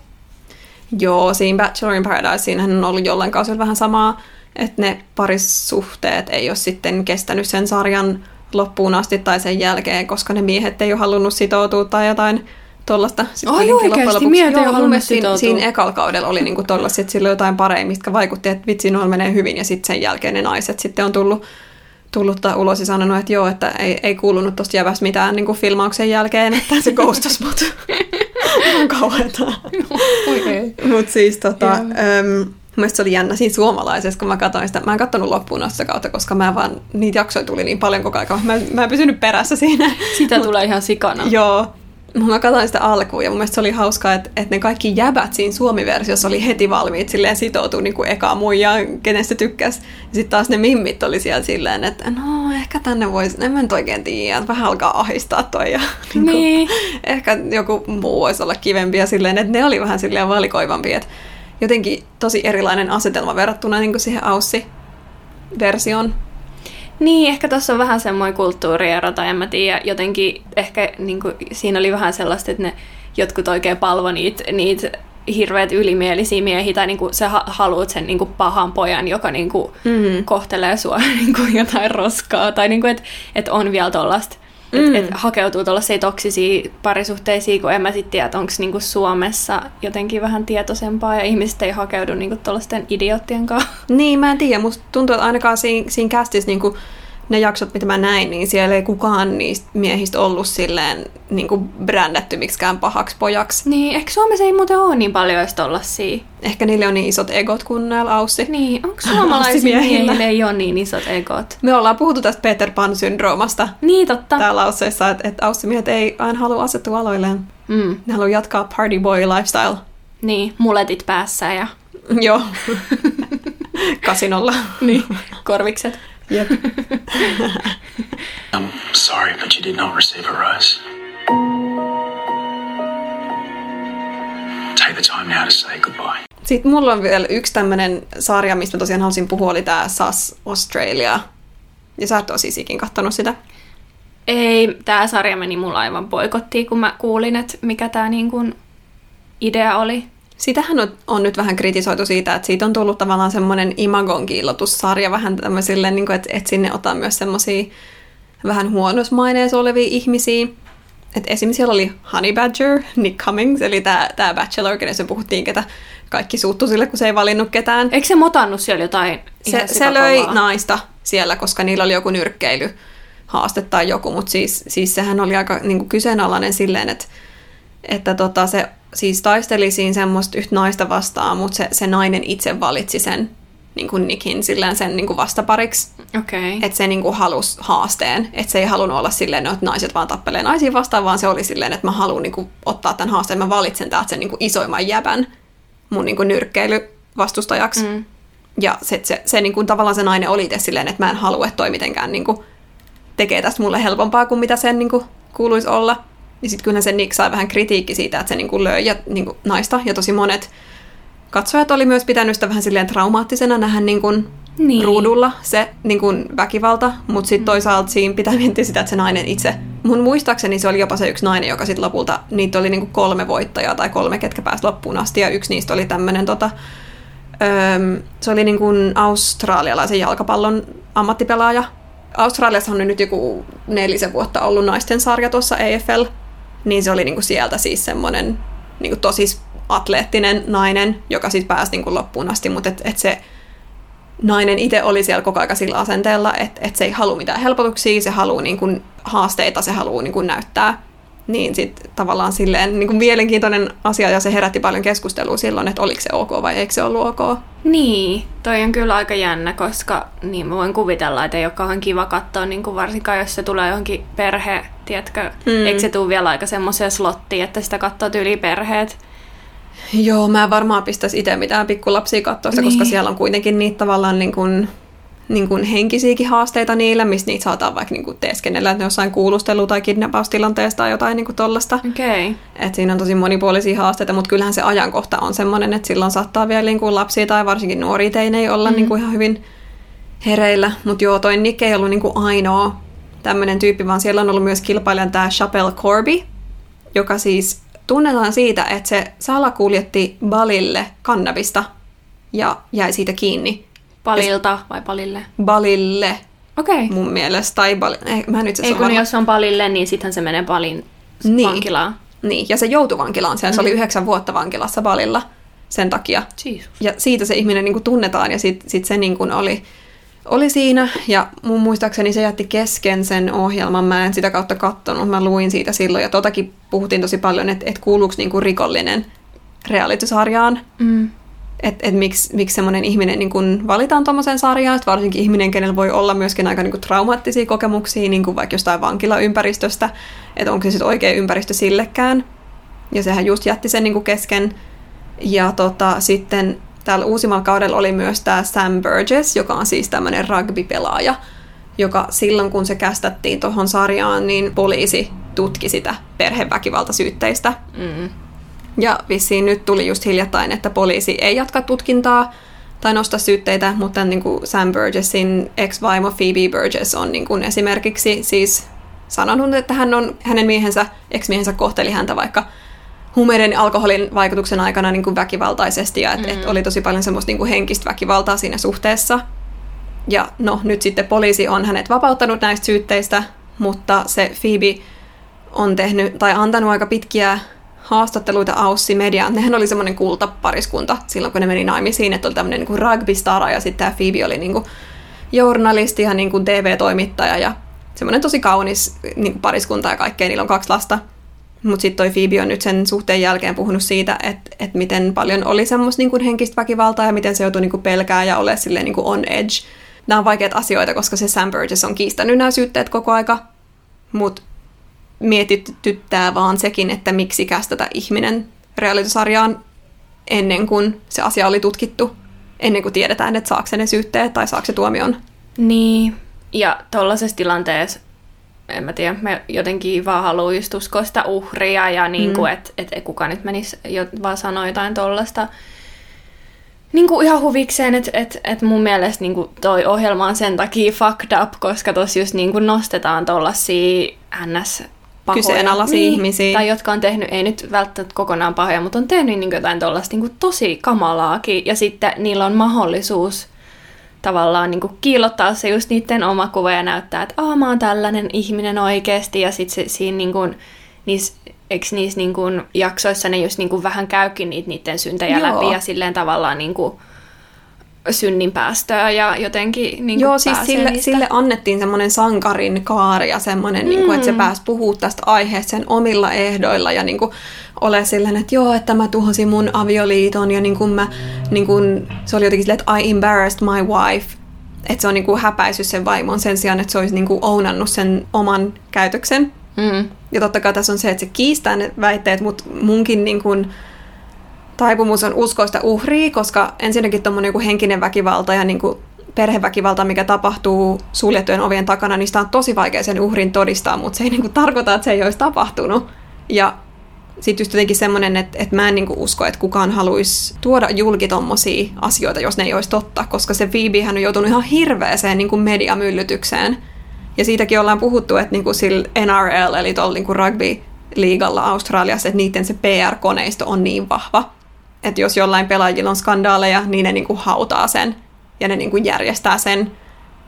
Joo, siinä Bachelor in Paradise siinähän on ollut jollain kausilla vähän samaa, että ne parisuhteet ei ole sitten kestänyt sen sarjan loppuun asti tai sen jälkeen, koska ne miehet ei ole halunnut sitoutua tai jotain tuollaista. Ai oikeasti, miehet ei ole halunnut siinä, siinä ekalla kaudella oli niinku tollaisia, että sillä jotain paremmin, mitkä vaikutti, että vitsi, noilla menee hyvin, ja sitten sen jälkeen ne naiset sitten on tullut tullut ulos ja sanonut, että joo, että ei, ei kuulunut tuosta jävästä mitään niin kuin filmauksen jälkeen, että se ghostas mut. on kauheeta. Mutta siis tota, um, Mielestäni se oli jännä siinä suomalaisessa, kun mä katsoin sitä. Mä en katsonut loppuun asti kautta, koska mä vaan, niitä jaksoja tuli niin paljon koko ajan. Mä, mä en pysynyt perässä siinä. Sitä Mut, tulee ihan sikana. Joo, Mä katsoin sitä alkuun ja mun mielestä se oli hauskaa, että, että ne kaikki jäbät siinä suomi-versiossa oli heti valmiit silleen sitoutua niin kuin eka muijaan, kenestä tykkäs. Ja sitten taas ne mimmit oli siellä silleen, että no ehkä tänne voisi, en mä nyt oikein tiedä, että vähän alkaa ahistaa toi. Ja, niin kuin, niin. Ehkä joku muu voisi olla kivempi ja silleen, että ne oli vähän silleen valikoivampi. Että jotenkin tosi erilainen asetelma verrattuna niin kuin siihen Aussi-versioon. Niin, ehkä tuossa on vähän semmoinen kulttuuriero, tai en mä tiedä, jotenkin ehkä niin kuin, siinä oli vähän sellaista, että ne jotkut oikein palvo niitä, niitä hirveät ylimielisiä miehiä, tai niin kuin, sä ha- haluat sen niin kuin, pahan pojan, joka niin kuin, mm. kohtelee sua niin kuin, jotain roskaa, tai niin kuin, että et on vielä tuollaista Mm. Että et hakeutuu tuollaisiin toksisiin parisuhteisiin, kun en mä sitten tiedä, onko niinku Suomessa jotenkin vähän tietoisempaa ja ihmiset ei hakeudu niinku tuollaisten idioottien kanssa. Niin, mä en tiedä. Musta tuntuu, että ainakaan siinä, siinä kästissä niinku, ne jaksot, mitä mä näin, niin siellä ei kukaan niistä miehistä ollut silleen niin kuin brändätty miksikään pahaksi pojaksi. Niin, ehkä Suomessa ei muuten ole niin paljon edes tollasia. Ehkä niille on niin isot egot kuin näillä Aussi. Niin, onko suomalaisilla miehillä ei ole niin isot egot? Me ollaan puhuttu tästä Peter Pan-syndroomasta. Niin, totta. Täällä Ausseissa, että, että Aussi-miehet ei aina halua asettua aloilleen. Mm. Ne haluaa jatkaa party boy lifestyle. Niin, muletit päässä ja... Joo. Kasinolla. niin, korvikset. Jep. I'm sorry, but you did not receive a rose. Take the time now to say goodbye. Sitten mulla on vielä yksi tämmönen sarja, mistä mä tosiaan halusin puhua, oli tää SAS Australia. Ja sä et ole siis ikin kattonut sitä. Ei, tämä sarja meni mulla aivan poikottiin, kun mä kuulin, että mikä tämä niin kuin idea oli. Sitähän on, on nyt vähän kritisoitu siitä, että siitä on tullut tavallaan semmoinen imagon kiillotussarja vähän tämmöisille, niin kuin, että, että sinne ottaa myös semmoisia vähän huonossa maineessa olevia ihmisiä. Et esimerkiksi siellä oli Honey Badger, Nick Cummings, eli tämä, Bachelor, kenestä puhuttiin, ketä kaikki suuttu sille, kun se ei valinnut ketään. Eikö se motannut siellä jotain Se, se löi naista siellä, koska niillä oli joku nyrkkeily haaste tai joku, mutta siis, siis sehän oli aika niin kuin kyseenalainen silleen, että, että tota, se siis taisteli siinä semmoista yhtä naista vastaan, mutta se, se nainen itse valitsi sen niin kuin Nickin silleen sen niin kuin vastapariksi. Okay. Että se niin kuin halusi haasteen. Että se ei halunnut olla silleen, että naiset vaan tappelee naisiin vastaan, vaan se oli silleen, että mä haluan niin kuin ottaa tämän haasteen. Mä valitsen täältä sen niin kuin isoimman jäbän mun niin kuin nyrkkeilyvastustajaksi. Mm. Ja se, se, se niin kuin, tavallaan se nainen oli itse silleen, että mä en halua, että toi mitenkään niin kuin, tekee tästä mulle helpompaa kuin mitä sen niin kuin, kuuluisi olla. Ja sitten kyllä se Nick sai vähän kritiikki siitä, että se niin kuin, löi ja, niin kuin, naista. Ja tosi monet katsojat oli myös pitänyt sitä vähän silleen traumaattisena nähdä niin kuin, Niin. ruudulla se niin kuin, väkivalta. Mutta sitten toisaalta siinä pitää miettiä sitä, että se nainen itse... Mun muistaakseni se oli jopa se yksi nainen, joka sitten lopulta... Niitä oli niin kuin, kolme voittajaa tai kolme, ketkä pääsi loppuun asti. Ja yksi niistä oli tämmöinen tota, Öm, se oli niin kuin australialaisen jalkapallon ammattipelaaja. Australiassa on nyt joku nelisen vuotta ollut naisten sarja tuossa EFL, niin se oli niin kuin sieltä siis semmoinen niin kuin tosi atleettinen nainen, joka sitten pääsi niin kuin loppuun asti, mutta et, et se nainen itse oli siellä koko ajan sillä asenteella, että et se ei halua mitään helpotuksia, se haluaa niin kuin haasteita, se haluaa niin kuin näyttää. Niin sitten tavallaan silleen niin kuin mielenkiintoinen asia ja se herätti paljon keskustelua silloin, että oliko se ok vai eikö se ollut ok. Niin, toi on kyllä aika jännä, koska niin mä voin kuvitella, että ei ole kauhean kiva katsoa, niin kuin varsinkaan jos se tulee johonkin perhe, tiedätkö, mm. eikö se tule vielä aika semmoiseen slottiin, että sitä katsoo yli perheet. Joo, mä en varmaan pistäisi itse mitään pikkulapsia katsoa sitä, koska Niin. siellä on kuitenkin niitä tavallaan niin kuin, niin kuin henkisiäkin haasteita niillä, missä niitä saataan vaikka niin kuin teeskennellä, että ne jossain kuulustelu- tai kidnappaustilanteesta tai jotain niin kuin tollasta. Okay. Et siinä on tosi monipuolisia haasteita, mutta kyllähän se ajankohta on semmoinen, että silloin saattaa vielä niin kuin lapsia tai varsinkin nuoria teinejä olla mm. niin kuin ihan hyvin hereillä. Mutta joo, toi Nick ei ollut niin kuin ainoa tämmöinen tyyppi, vaan siellä on ollut myös kilpailijan tämä Chappelle Corby, joka siis tunnetaan siitä, että se salakuljetti Balille kannabista ja jäi siitä kiinni. Palilta vai palille? Balille Okei. Okay. mun mielestä, tai Bali, ei, mä en nyt Ei kun jos on palille, niin sittenhän se menee palin Niin. vankilaan. Niin, ja se joutui vankilaan sen. Se oli yhdeksän vuotta vankilassa Balilla sen takia. Jeesus. Ja siitä se ihminen niin kuin tunnetaan, ja sitten sit se niin kuin oli, oli siinä. Ja mun muistaakseni se jätti kesken sen ohjelman. Mä en sitä kautta kattonut, mä luin siitä silloin. Ja totakin puhuttiin tosi paljon, että, että kuuluuko niin kuin rikollinen reality-sarjaan. Mm. Että et miksi, miksi semmoinen ihminen niin kun valitaan tuommoiseen sarjaan, sit varsinkin ihminen, kenellä voi olla myöskin aika niin kun traumaattisia kokemuksia, niin kuin vaikka jostain vankilaympäristöstä, että onko se sitten oikea ympäristö sillekään. Ja sehän just jätti sen niin kesken. Ja tota, sitten täällä uusimmalla kaudella oli myös tämä Sam Burgess, joka on siis tämmöinen rugby-pelaaja, joka silloin kun se kästettiin tuohon sarjaan, niin poliisi tutki sitä perheväkivaltasyytteistä. Mm. Ja vissiin nyt tuli just hiljattain, että poliisi ei jatka tutkintaa, tai nostaa syytteitä, mutta niin kuin Sam Burgessin ex-vaimo Phoebe Burgess on niin kuin esimerkiksi siis sanonut, että hän on, hänen miehensä, ex-miehensä kohteli häntä vaikka huumeiden ja alkoholin vaikutuksen aikana niin kuin väkivaltaisesti ja että mm. et oli tosi paljon semmoista niin kuin henkistä väkivaltaa siinä suhteessa. Ja no nyt sitten poliisi on hänet vapauttanut näistä syytteistä, mutta se Phoebe on tehnyt tai antanut aika pitkiä haastatteluita Aussi Mediaan. Nehän oli semmoinen kultapariskunta silloin, kun ne meni naimisiin, että oli tämmöinen niin rugby-stara ja sitten tämä Phoebe oli niin kuin journalisti ja niin kuin TV-toimittaja ja semmoinen tosi kaunis niin kuin pariskunta ja kaikkea. Niillä on kaksi lasta. Mutta sitten toi Phoebe on nyt sen suhteen jälkeen puhunut siitä, että et miten paljon oli semmoista niin kuin henkistä väkivaltaa ja miten se joutui niin kuin pelkää ja ole silleen niin kuin on edge. Nämä on vaikeita asioita, koska se Sam Burgess on kiistänyt nämä syytteet koko aika. Mutta mietityttää vaan sekin, että miksi kästetä ihminen realitysarjaan ennen kuin se asia oli tutkittu, ennen kuin tiedetään, että saako se ne syytteet tai saako se tuomion. Niin, ja tuollaisessa tilanteessa en mä tiedä, me jotenkin vaan haluaa just uskoa sitä uhria ja niin kuin, mm. että et, kuka nyt menisi jo, vaan sanoa jotain tollasta niin kuin ihan huvikseen, että et, et mun mielestä niin kuin toi ohjelma on sen takia fucked up, koska tossa just niin kuin nostetaan tollasia ns pahoja. Kyseenalaisia niin, ihmisiä. Tai jotka on tehnyt, ei nyt välttämättä kokonaan pahoja, mutta on tehnyt niin jotain tuollaista niin tosi kamalaakin. Ja sitten niillä on mahdollisuus tavallaan niin kiillottaa se just niiden oma kuva ja näyttää, että aah, mä oon tällainen ihminen oikeasti. Ja sitten siinä niin kuin, niissä, eikö niissä niin kuin, jaksoissa ne just niin kuin vähän käykin niitä niiden syntejä Joo. läpi ja silleen tavallaan niin kuin, synnin päästöä ja jotenkin niin Joo, siis sille, sille annettiin semmoinen sankarin kaari ja semmoinen, mm. niin kuin, että se pääsi puhua tästä aiheesta sen omilla ehdoilla ja niin kuin, ole silleen, että joo, että mä tuhosin mun avioliiton ja niin kuin mä, niin kuin, se oli jotenkin silleen, että I embarrassed my wife. Että se on niin kuin häpäissyt sen vaimon sen sijaan, että se olisi niin kuin ounannut sen oman käytöksen. Mm. Ja totta kai tässä on se, että se kiistää ne väitteet, mutta munkin niin kuin, taipumus on uskoa sitä uhria, koska ensinnäkin tuommoinen niin henkinen väkivalta ja niin kuin perheväkivalta, mikä tapahtuu suljettujen ovien takana, niin sitä on tosi vaikea sen uhrin todistaa, mutta se ei niin kuin tarkoita, että se ei olisi tapahtunut. Ja sitten just jotenkin semmoinen, että, että mä en niin kuin usko, että kukaan haluaisi tuoda julki tommosia asioita, jos ne ei olisi totta, koska se Phoebe hän on joutunut ihan hirveäseen niin kuin mediamyllytykseen. Ja siitäkin ollaan puhuttu, että niin kuin sillä NRL, eli tuolla niin rugby-liigalla Australiassa, että niiden se PR-koneisto on niin vahva, että jos jollain pelaajilla on skandaaleja, niin ne niinku hautaa sen ja ne niinku järjestää sen,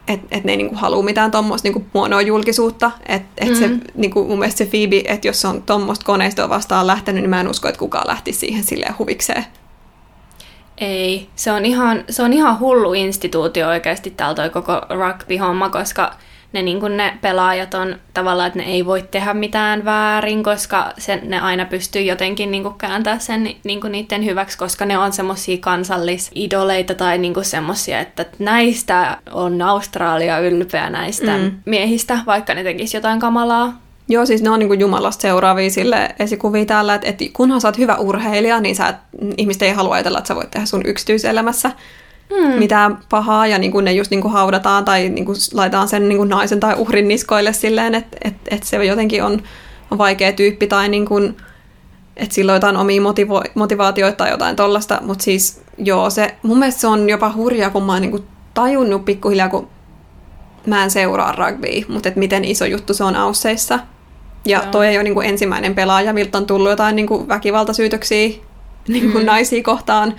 että et ne ei niinku halua mitään tuommoista niinku huonoa julkisuutta. Että et mm. se, niinku, mun mielestä se Phoebe, että jos on tuommoista koneistoa vastaan lähtenyt, niin mä en usko, että kukaan lähti siihen silleen huvikseen. Ei, se on ihan, se on ihan hullu instituutio oikeasti täällä toi koko rugby-homma, koska ne, niin kuin ne pelaajat on tavallaan, että ne ei voi tehdä mitään väärin, koska se, ne aina pystyy jotenkin niin kuin kääntää sen niin kuin niiden hyväksi, koska ne on semmoisia kansallisidoleita tai niin kuin semmoisia, että näistä on Australia ylpeä näistä mm. miehistä, vaikka ne tekisi jotain kamalaa. Joo, siis ne on niin Jumalasta seuraavia sille esikuvia täällä, että, että kunhan sä oot hyvä urheilija, niin sä et, ihmiset ei halua ajatella, että sä voit tehdä sun yksityiselämässä mm. mitään pahaa ja niin kuin ne just niin kuin haudataan tai niin kuin laitetaan sen niin kuin naisen tai uhrin niskoille silleen, että, että, että se jotenkin on, on vaikea tyyppi tai niin kuin, että sillä on jotain omia motivo- motivaatioita tai jotain tollasta, mutta siis joo, se, mun mielestä se on jopa hurjaa, kun mä oon niin kuin tajunnut pikkuhiljaa, kun mä en seuraa rugbya, mutta että miten iso juttu se on Ausseissa. Ja joo. toi ei ole niin kuin ensimmäinen pelaaja, miltä on tullut jotain niin kuin väkivaltasyytöksiä niin kuin mm. naisia kohtaan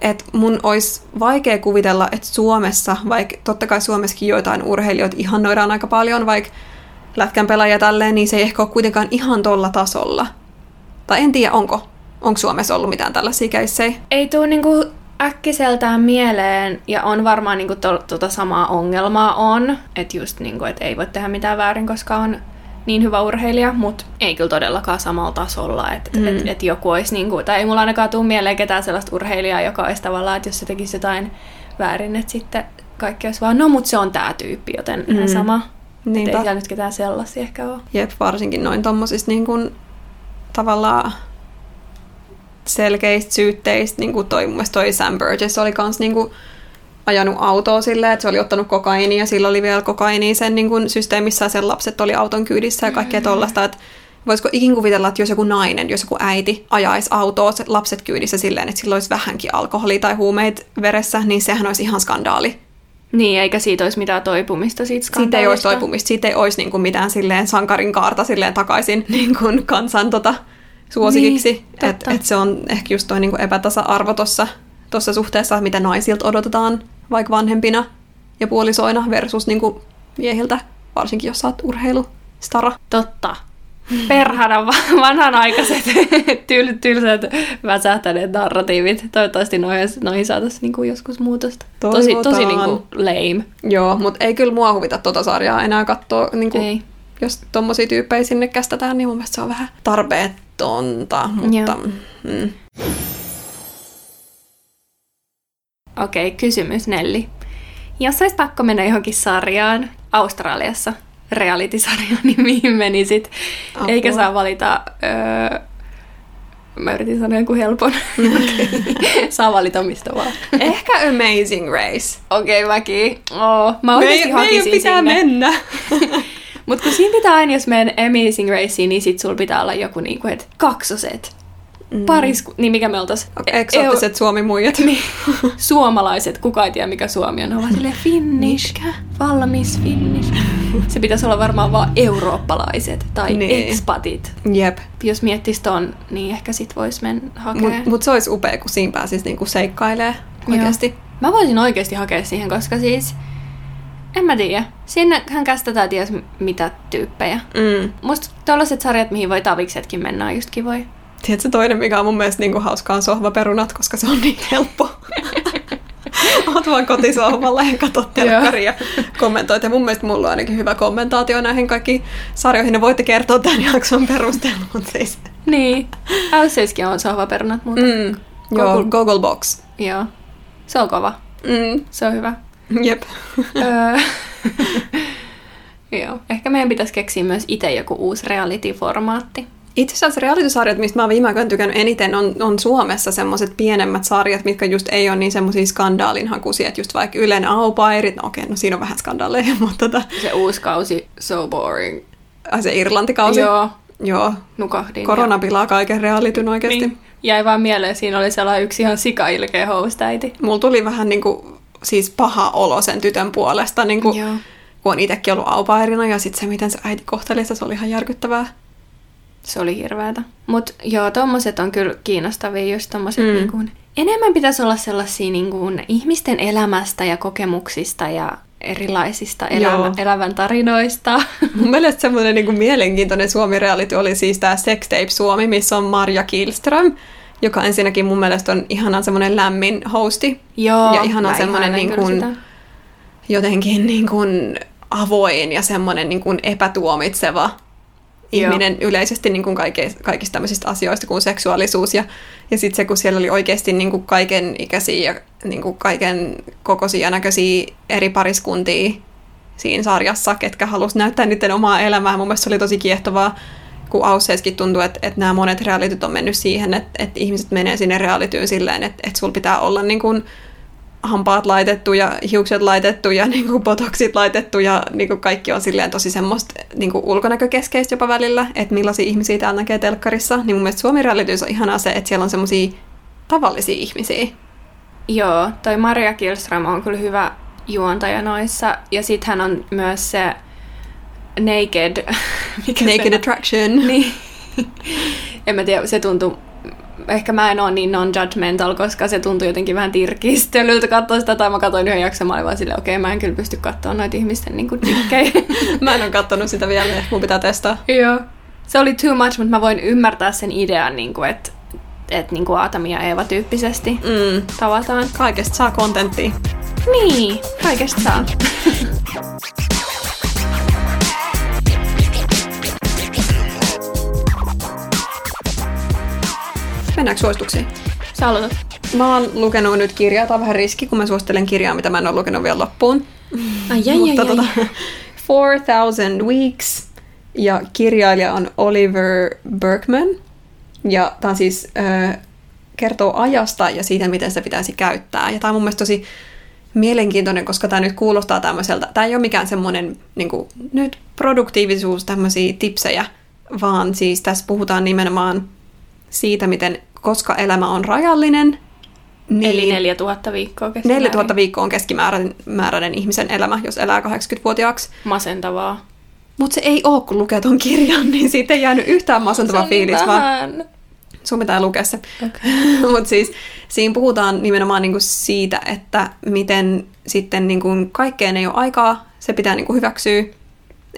että mun olisi vaikea kuvitella, että Suomessa, vaikka totta kai Suomessakin joitain urheilijoita ihannoidaan aika paljon, vaikka lätkän pelaajia tälleen, niin se ei ehkä ole kuitenkaan ihan tolla tasolla. Tai en tiedä, onko. Onko Suomessa ollut mitään tällaisia keissejä? Ei tule niinku äkkiseltään mieleen, ja on varmaan niinku to, tota samaa ongelmaa on, että just niinku, et ei voi tehdä mitään väärin, koska on niin hyvä urheilija, mutta ei kyllä todellakaan samalla tasolla. Että mm. et, et joku olisi, niin kuin, tai ei mulla ainakaan tule mieleen ketään sellaista urheilijaa, joka olisi tavallaan, että jos se tekisi jotain väärin, että sitten kaikki olisi vaan, no mutta se on tämä tyyppi, joten mm. ihan sama. Ei siellä nyt ketään sellaisia ehkä ole. Jep, varsinkin noin tommosista niin kuin, tavallaan selkeistä syytteistä, niin kuin toi, mun toi Sam Burgess oli kans niin kuin, ajanut autoa silleen, että se oli ottanut kokainia ja sillä oli vielä kokainia sen niin kuin, systeemissä ja sen lapset oli auton kyydissä ja kaikkea mm. tollasta. Että Voisiko ikin kuvitella, että jos joku nainen, jos joku äiti ajaisi autoa se lapset kyydissä silleen, että sillä olisi vähänkin alkoholi tai huumeita veressä, niin sehän olisi ihan skandaali. Niin, eikä siitä olisi mitään toipumista siitä Siitä ei olisi skandaalista. toipumista, siitä ei olisi niin kuin mitään silleen sankarin kaarta silleen takaisin niin kuin kansan tota, suosikiksi. Niin, että et se on ehkä just toi niin kuin epätasa-arvo tuossa suhteessa, mitä naisilta odotetaan vaikka vanhempina ja puolisoina versus niin kuin miehiltä, varsinkin jos sä oot urheilustara. Totta. Perhana va- vanhanaikaiset tyl, tylsät väsähtäneet narratiivit. Toivottavasti noihin, noihin saataisiin niinku joskus muutosta. Tosi, tosi Toivotaan. niinku lame. Joo, mutta ei kyllä mua huvita tota sarjaa enää katsoa. Niin kuin, Ei. Jos tommosia tyyppejä sinne kästetään, niin mun mielestä se on vähän tarpeetonta. Mutta, Joo. mm. Okei, kysymys Nelli. Jos olisi pakko mennä johonkin sarjaan Australiassa, reality-sarjaan, niin mihin menisit? Apua. Eikä saa valita... Öö, mä yritin sanoa jonkun helpon. saa valita mistä vaan. Ehkä Amazing Race. Okei, okay, mäkin. Oh, mä oikeasti meidän hakisin pitää sinne. mennä. Mutta kun siinä pitää aina, jos menen Amazing Raceen, niin sit sulla pitää olla joku niinku, et kaksoset. Mm. Parisku... Niin mikä me oltais? Okay, eksoottiset Suomi-muijat. Niin. Suomalaiset, kuka ei tiedä mikä Suomi on. Ovat silleen Finnish, valmis Finnish. Se pitäisi olla varmaan vaan eurooppalaiset tai Niin. expatit. Jep. Jos miettis ton, niin ehkä sit vois mennä hakea. Mutta mut se olisi upea, kun siinä pääsisi niinku seikkailee oikeasti. Joo. Mä voisin oikeasti hakea siihen, koska siis... En mä tiedä. Sinnehän kästetään ties mitä tyyppejä. Mm. Musta tollaset sarjat, mihin voi taviksetkin mennä, on just kivoja. Tiedätkö toinen, mikä on mun mielestä niinku hauskaa, on sohvaperunat, koska se on niin helppo. Oot vaan kotisohvalla ja katsot telkkaria ja kommentoit. Ja mun mielestä mulla on ainakin hyvä kommentaatio näihin kaikkiin sarjoihin. Ne voitte kertoa tämän jakson perusteella, mutta siis... Niin. Äysseiskin on sohvaperunat, mutta mm. Joo, Google- Google Box. joo. Se on kova. Mm. Se on hyvä. Jep. Joo. Ehkä meidän pitäisi keksiä myös itse joku uusi reality-formaatti. Itse asiassa reality-sarjat, mistä mä oon viime aikoina tykännyt eniten, on, on Suomessa semmoiset pienemmät sarjat, mitkä just ei ole niin semmoisia skandaalinhakuisia, että just vaikka Ylen aupairit, no okei, no siinä on vähän skandaaleja, mutta tota, Se uusi kausi, so boring. ai se Irlantikausi. Joo. Joo. Nukahdin. Korona pilaa kaiken realityn oikeasti. Niin. Jäi vaan mieleen, siinä oli sellainen yksi ihan sikailkeä hostaiti. Mulla tuli vähän niinku, siis paha olo sen tytön puolesta, niinku, Joo. kun on itsekin ollut aupairina ja sitten se, miten se äiti kohteli sitä, se oli ihan järkyttävää. Se oli hirveätä. Mut joo, tommoset on kyllä kiinnostavia, just tommoset Mm. niin kuin, enemmän pitäisi olla sellaisia niin kuin, ihmisten elämästä ja kokemuksista ja erilaisista elämä, elävän tarinoista. Mun mielestä semmoinen niinku mielenkiintoinen Suomi-reality oli siis tämä Sex Tape Suomi, missä on Marja Kielström, joka ensinnäkin mun mielestä on ihanan semmoinen lämmin hosti. joo, Ja ihana mä semmoinen niin kuin- jotenkin niin kuin avoin ja semmoinen niin kuin epätuomitseva ihminen yleisesti niin kuin kaike, kaikista tämmöisistä asioista kuin seksuaalisuus. Ja, ja sitten se, kun siellä oli oikeasti niin kuin kaiken ikäisiä ja niin kuin kaiken kokoisia ja näköisiä eri pariskuntia siinä sarjassa, ketkä halusi näyttää niiden omaa elämää. Mun mielestä se oli tosi kiehtovaa, kun Ausseiskin tuntuu, että, että nämä monet realityt on mennyt siihen, että, että ihmiset menee sinne realityyn silleen, että, että sulla pitää olla niin kuin hampaat laitettu ja hiukset laitettu ja niin kuin botoksit laitettu ja niin kuin kaikki on silleen tosi semmoista niin kuin ulkonäkökeskeistä jopa välillä, että millaisia ihmisiä täällä näkee telkkarissa. Niin mun mielestä Suomi realityys on ihanaa se, että siellä on semmoisia tavallisia ihmisiä. Joo, toi Maria Kielström on kyllä hyvä juontaja noissa. Ja sit hän on myös se Naked... Mikä Naked se Attraction. Niin. en mä tiedä, se tuntuu... Ehkä mä en ole niin non-judgmental, koska se tuntuu jotenkin vähän tirkistelyltä katsoa sitä. Tai mä katsoin yhden jakson, mä olin vaan silleen, okei, mä en kyllä pysty katsoa noita ihmisten niinku tikkejä. Mä en ole kattonut sitä vielä, mun pitää testaa. Joo. Se oli too much, mutta mä voin ymmärtää sen idean, niinku, että et, niinku Aatami ja Eeva tyyppisesti Mm. tavataan. Kaikesta saa kontenttia. Niin, kaikesta saa. Mennäänkö suosituksiin? Sä aloitat. Mä oon lukenut nyt kirjaa, tää on vähän riski, kun mä suosittelen kirjaa, mitä mä en ole lukenut vielä loppuun. Ai, ai, Mutta ai, tota, ai. 4000 Weeks ja kirjailija on Oliver Berkman. Ja tämä siis äh, kertoo ajasta ja siitä, miten sitä pitäisi käyttää. Ja tämä on mun mielestä tosi mielenkiintoinen, koska tämä nyt kuulostaa tämmöiseltä. Tämä ei ole mikään semmoinen niin kuin, nyt produktiivisuus, tämmöisiä tipsejä, vaan siis tässä puhutaan nimenomaan siitä, miten koska elämä on rajallinen, niin Eli 4000 viikkoa keskimäärin. 4000 viikkoa on keskimääräinen ihmisen elämä, jos elää 80-vuotiaaksi. Masentavaa. Mutta se ei ole, kun lukee ton kirjan, niin siitä ei jäänyt yhtään masentava fiilis, vaan vähän. sun pitää lukea se. Okay. Mutta siis siinä puhutaan nimenomaan niinku siitä, että miten sitten niinku kaikkeen ei ole aikaa, se pitää niinku hyväksyä,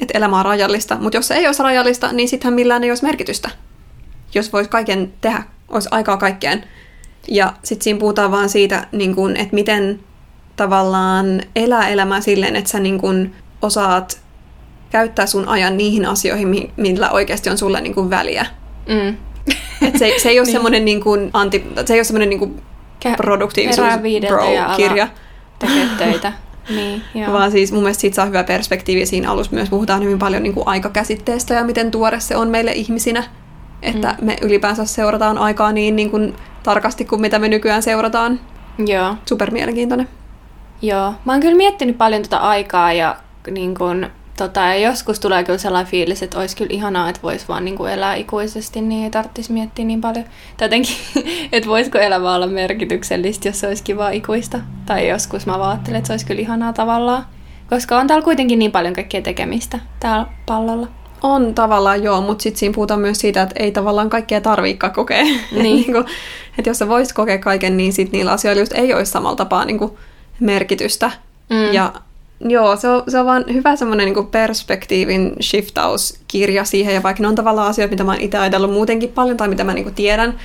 että elämä on rajallista. Mutta jos se ei olisi rajallista, niin sittenhän millään ei olisi merkitystä. Jos voisi kaiken tehdä, olisi aikaa kaikkeen. Ja sitten siinä puhutaan vaan siitä, niin kun, että miten tavallaan elää elämää silleen, että sä niin kun osaat käyttää sun ajan niihin asioihin, mi- millä oikeasti on sulle niin kun väliä. Mm. Et se, se ei ole semmoinen niin anti, se ei ole semmoinen niin produktiivisuus bro-kirja, Tekee töitä. niin, joo. vaan siis mun mielestä siitä saa hyvä perspektiivi siinä alussa myös. Puhutaan hyvin paljon niin kuin aikakäsitteestä ja miten tuore se on meille ihmisinä. Että mm. me ylipäänsä seurataan aikaa niin, niin kuin tarkasti kuin mitä me nykyään seurataan. Joo. Super mielenkiintoinen. Joo, mä oon kyllä miettinyt paljon tota aikaa ja, niin kun, tota, ja joskus tulee kyllä sellainen fiilis, että olisi kyllä ihanaa, että voisi vaan niin kuin elää ikuisesti, niin ei tarvitsisi miettiä niin paljon. Tai jotenkin, että voisiko elämä olla merkityksellistä, jos se olisikin vaan ikuista. Tai joskus mä vaan ajattelen, että se olisi kyllä ihanaa tavallaan. Koska on täällä kuitenkin niin paljon kaikkea tekemistä täällä pallolla. On tavallaan joo, mutta sitten siinä puhutaan myös siitä, että ei tavallaan kaikkea tarviikaan kokea. Niin. niin että jos sä voisit kokea kaiken, niin sitten niillä asioilla just ei olisi samalla tapaa niin kuin merkitystä. Mm. Ja joo, se on, se on vaan hyvä semmoinen niin perspektiivin shiftauskirja siihen, ja vaikka ne on tavallaan asioita, mitä mä oon itse ajatellut muutenkin paljon, tai mitä mä niin tiedän,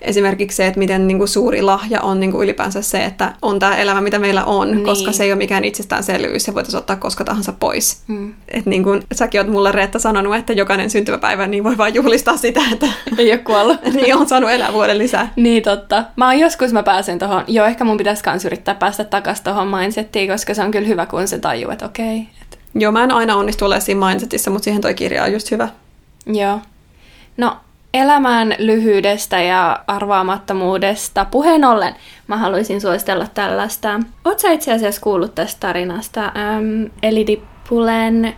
esimerkiksi se, että miten niin kuin suuri lahja on niin kuin ylipäänsä se, että on tämä elämä, mitä meillä on, Niin. koska se ei ole mikään itsestäänselvyys, se voitaisiin ottaa koska tahansa pois. Mm. Et niin kuin säkin oot mulle Reetta sanonut, että jokainen syntymäpäivä niin voi vaan juhlistaa sitä, että Ei ole kuollut. niin on saanut elää vuoden lisää. Niin totta. Mä oon joskus mä pääsen tohon, joo ehkä mun pitäisi kans yrittää päästä takas tohon mindsettiin, koska se on kyllä hyvä, kun se tajuu, että okei. Et, Joo, mä en aina onnistu olemaan siinä mindsetissa, mutta siihen toi kirja on just hyvä. joo. No, elämän lyhyydestä ja arvaamattomuudesta puheen ollen mä haluaisin suositella tällaista. Oot sä itse asiassa kuullut tästä tarinasta? Ähm, Elidi Pulen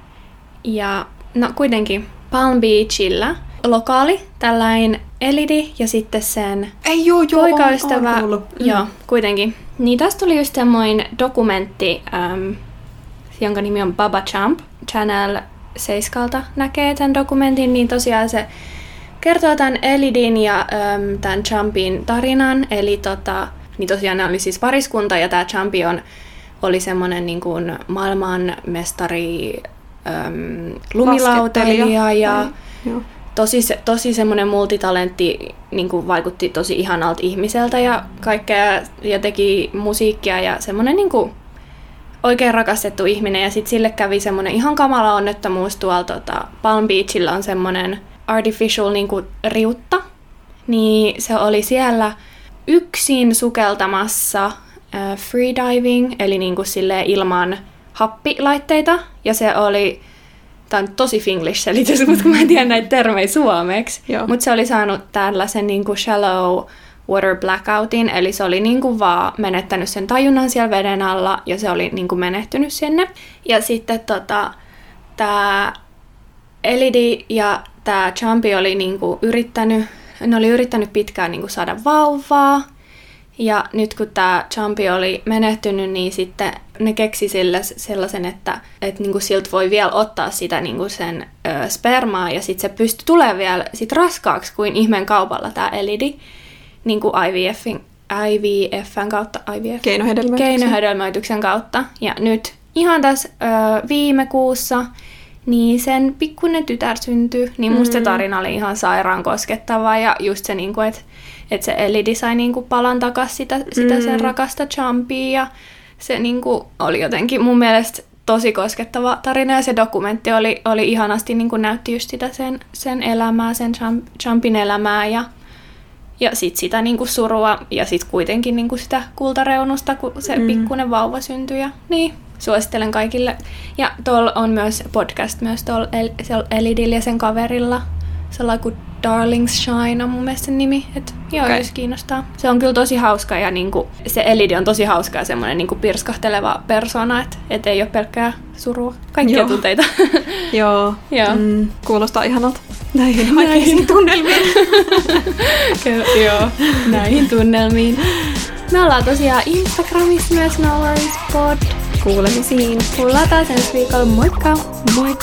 ja no kuitenkin Palm Beachillä lokaali, tällainen Elidi ja sitten sen Ei joo, joo, poikaystävä. on, on. Mm. Joo, kuitenkin. Niin tästä tuli just semmoinen dokumentti, äm, jonka nimi on Baba Champ. Channel 7 näkee tämän dokumentin, niin tosiaan se kertoo tämän Elidin ja äm, tämän Champin tarinan. Eli tota, niin tosiaan ne oli siis pariskunta ja tämä Champion oli semmoinen niin kuin maailmanmestari äm, lumilautailija ja Joo. tosi, se- tosi semmoinen multitalentti niin kuin vaikutti tosi ihanalta ihmiseltä ja kaikkea ja teki musiikkia ja semmoinen niin kuin oikein rakastettu ihminen ja sitten sille kävi semmoinen ihan kamala onnettomuus tuolla tota, Palm Beachillä on semmoinen artificial niin kuin riutta, niin se oli siellä yksin sukeltamassa äh, freediving, eli niin kuin silleen ilman happilaitteita, ja se oli Tämä on tosi finglish-selitys, mutta kun mä en tiedä näitä termejä suomeksi. Mutta se oli saanut tällaisen niin kuin shallow water blackoutin, eli se oli niin kuin vaan menettänyt sen tajunnan siellä veden alla, ja se oli niin kuin menehtynyt sinne. Ja sitten tota, tämä Elidi ja tämä Champi oli niin kuin yrittänyt, ne oli yrittänyt pitkään niin kuin saada vauvaa, ja nyt kun tämä Champi oli menehtynyt, niin sitten ne keksi sille sellaisen, että, että niinku siltä voi vielä ottaa sitä niinku sen ö, spermaa ja sitten se pystyi tulemaan vielä sit raskaaksi kuin ihmeen kaupalla tämä elidi niinku IVFin, IVFn kautta. IVF? Keinohedelmöityksen. Keinohedelmöityksen kautta. Ja nyt ihan tässä ö, viime kuussa niin sen pikkuinen tytär syntyi, niin musta se tarina oli ihan sairaan koskettava ja just se, niinku, että et se Elidi sai niinku palan takas sitä, sitä sen rakasta Champia ja se niinku oli jotenkin mun mielestä tosi koskettava tarina ja se dokumentti oli, oli ihanasti niinku näytti just sitä sen, sen elämää, sen Champ, Champin elämää ja ja sit sitä niinku surua ja sit kuitenkin niinku sitä kultareunusta, kun se mm. pikkuinen vauva syntyi. Ja, niin, suosittelen kaikille. Ja tuolla on myös podcast myös tuolla El- Elidillä ja sen kaverilla. Sellainen kuin Darlings Shine on mun mielestä sen nimi. Et, joo, okay. jos kiinnostaa. Se on kyllä tosi hauska ja niinku, se Elidi on tosi hauska ja semmoinen niinku pirskahteleva persona, että et ei ole pelkkää surua. Kaikkia Joo. tunteita. Joo. Joo. Mm, kuulostaa ihanalta. Näihin oikeisiin tunnelmiin. Ky- Joo, näihin tunnelmiin. Me ollaan tosiaan Instagramissa myös No Worries Pod kuulemisiin. Kuullaan taas ensi viikolla. Moikka! Moi!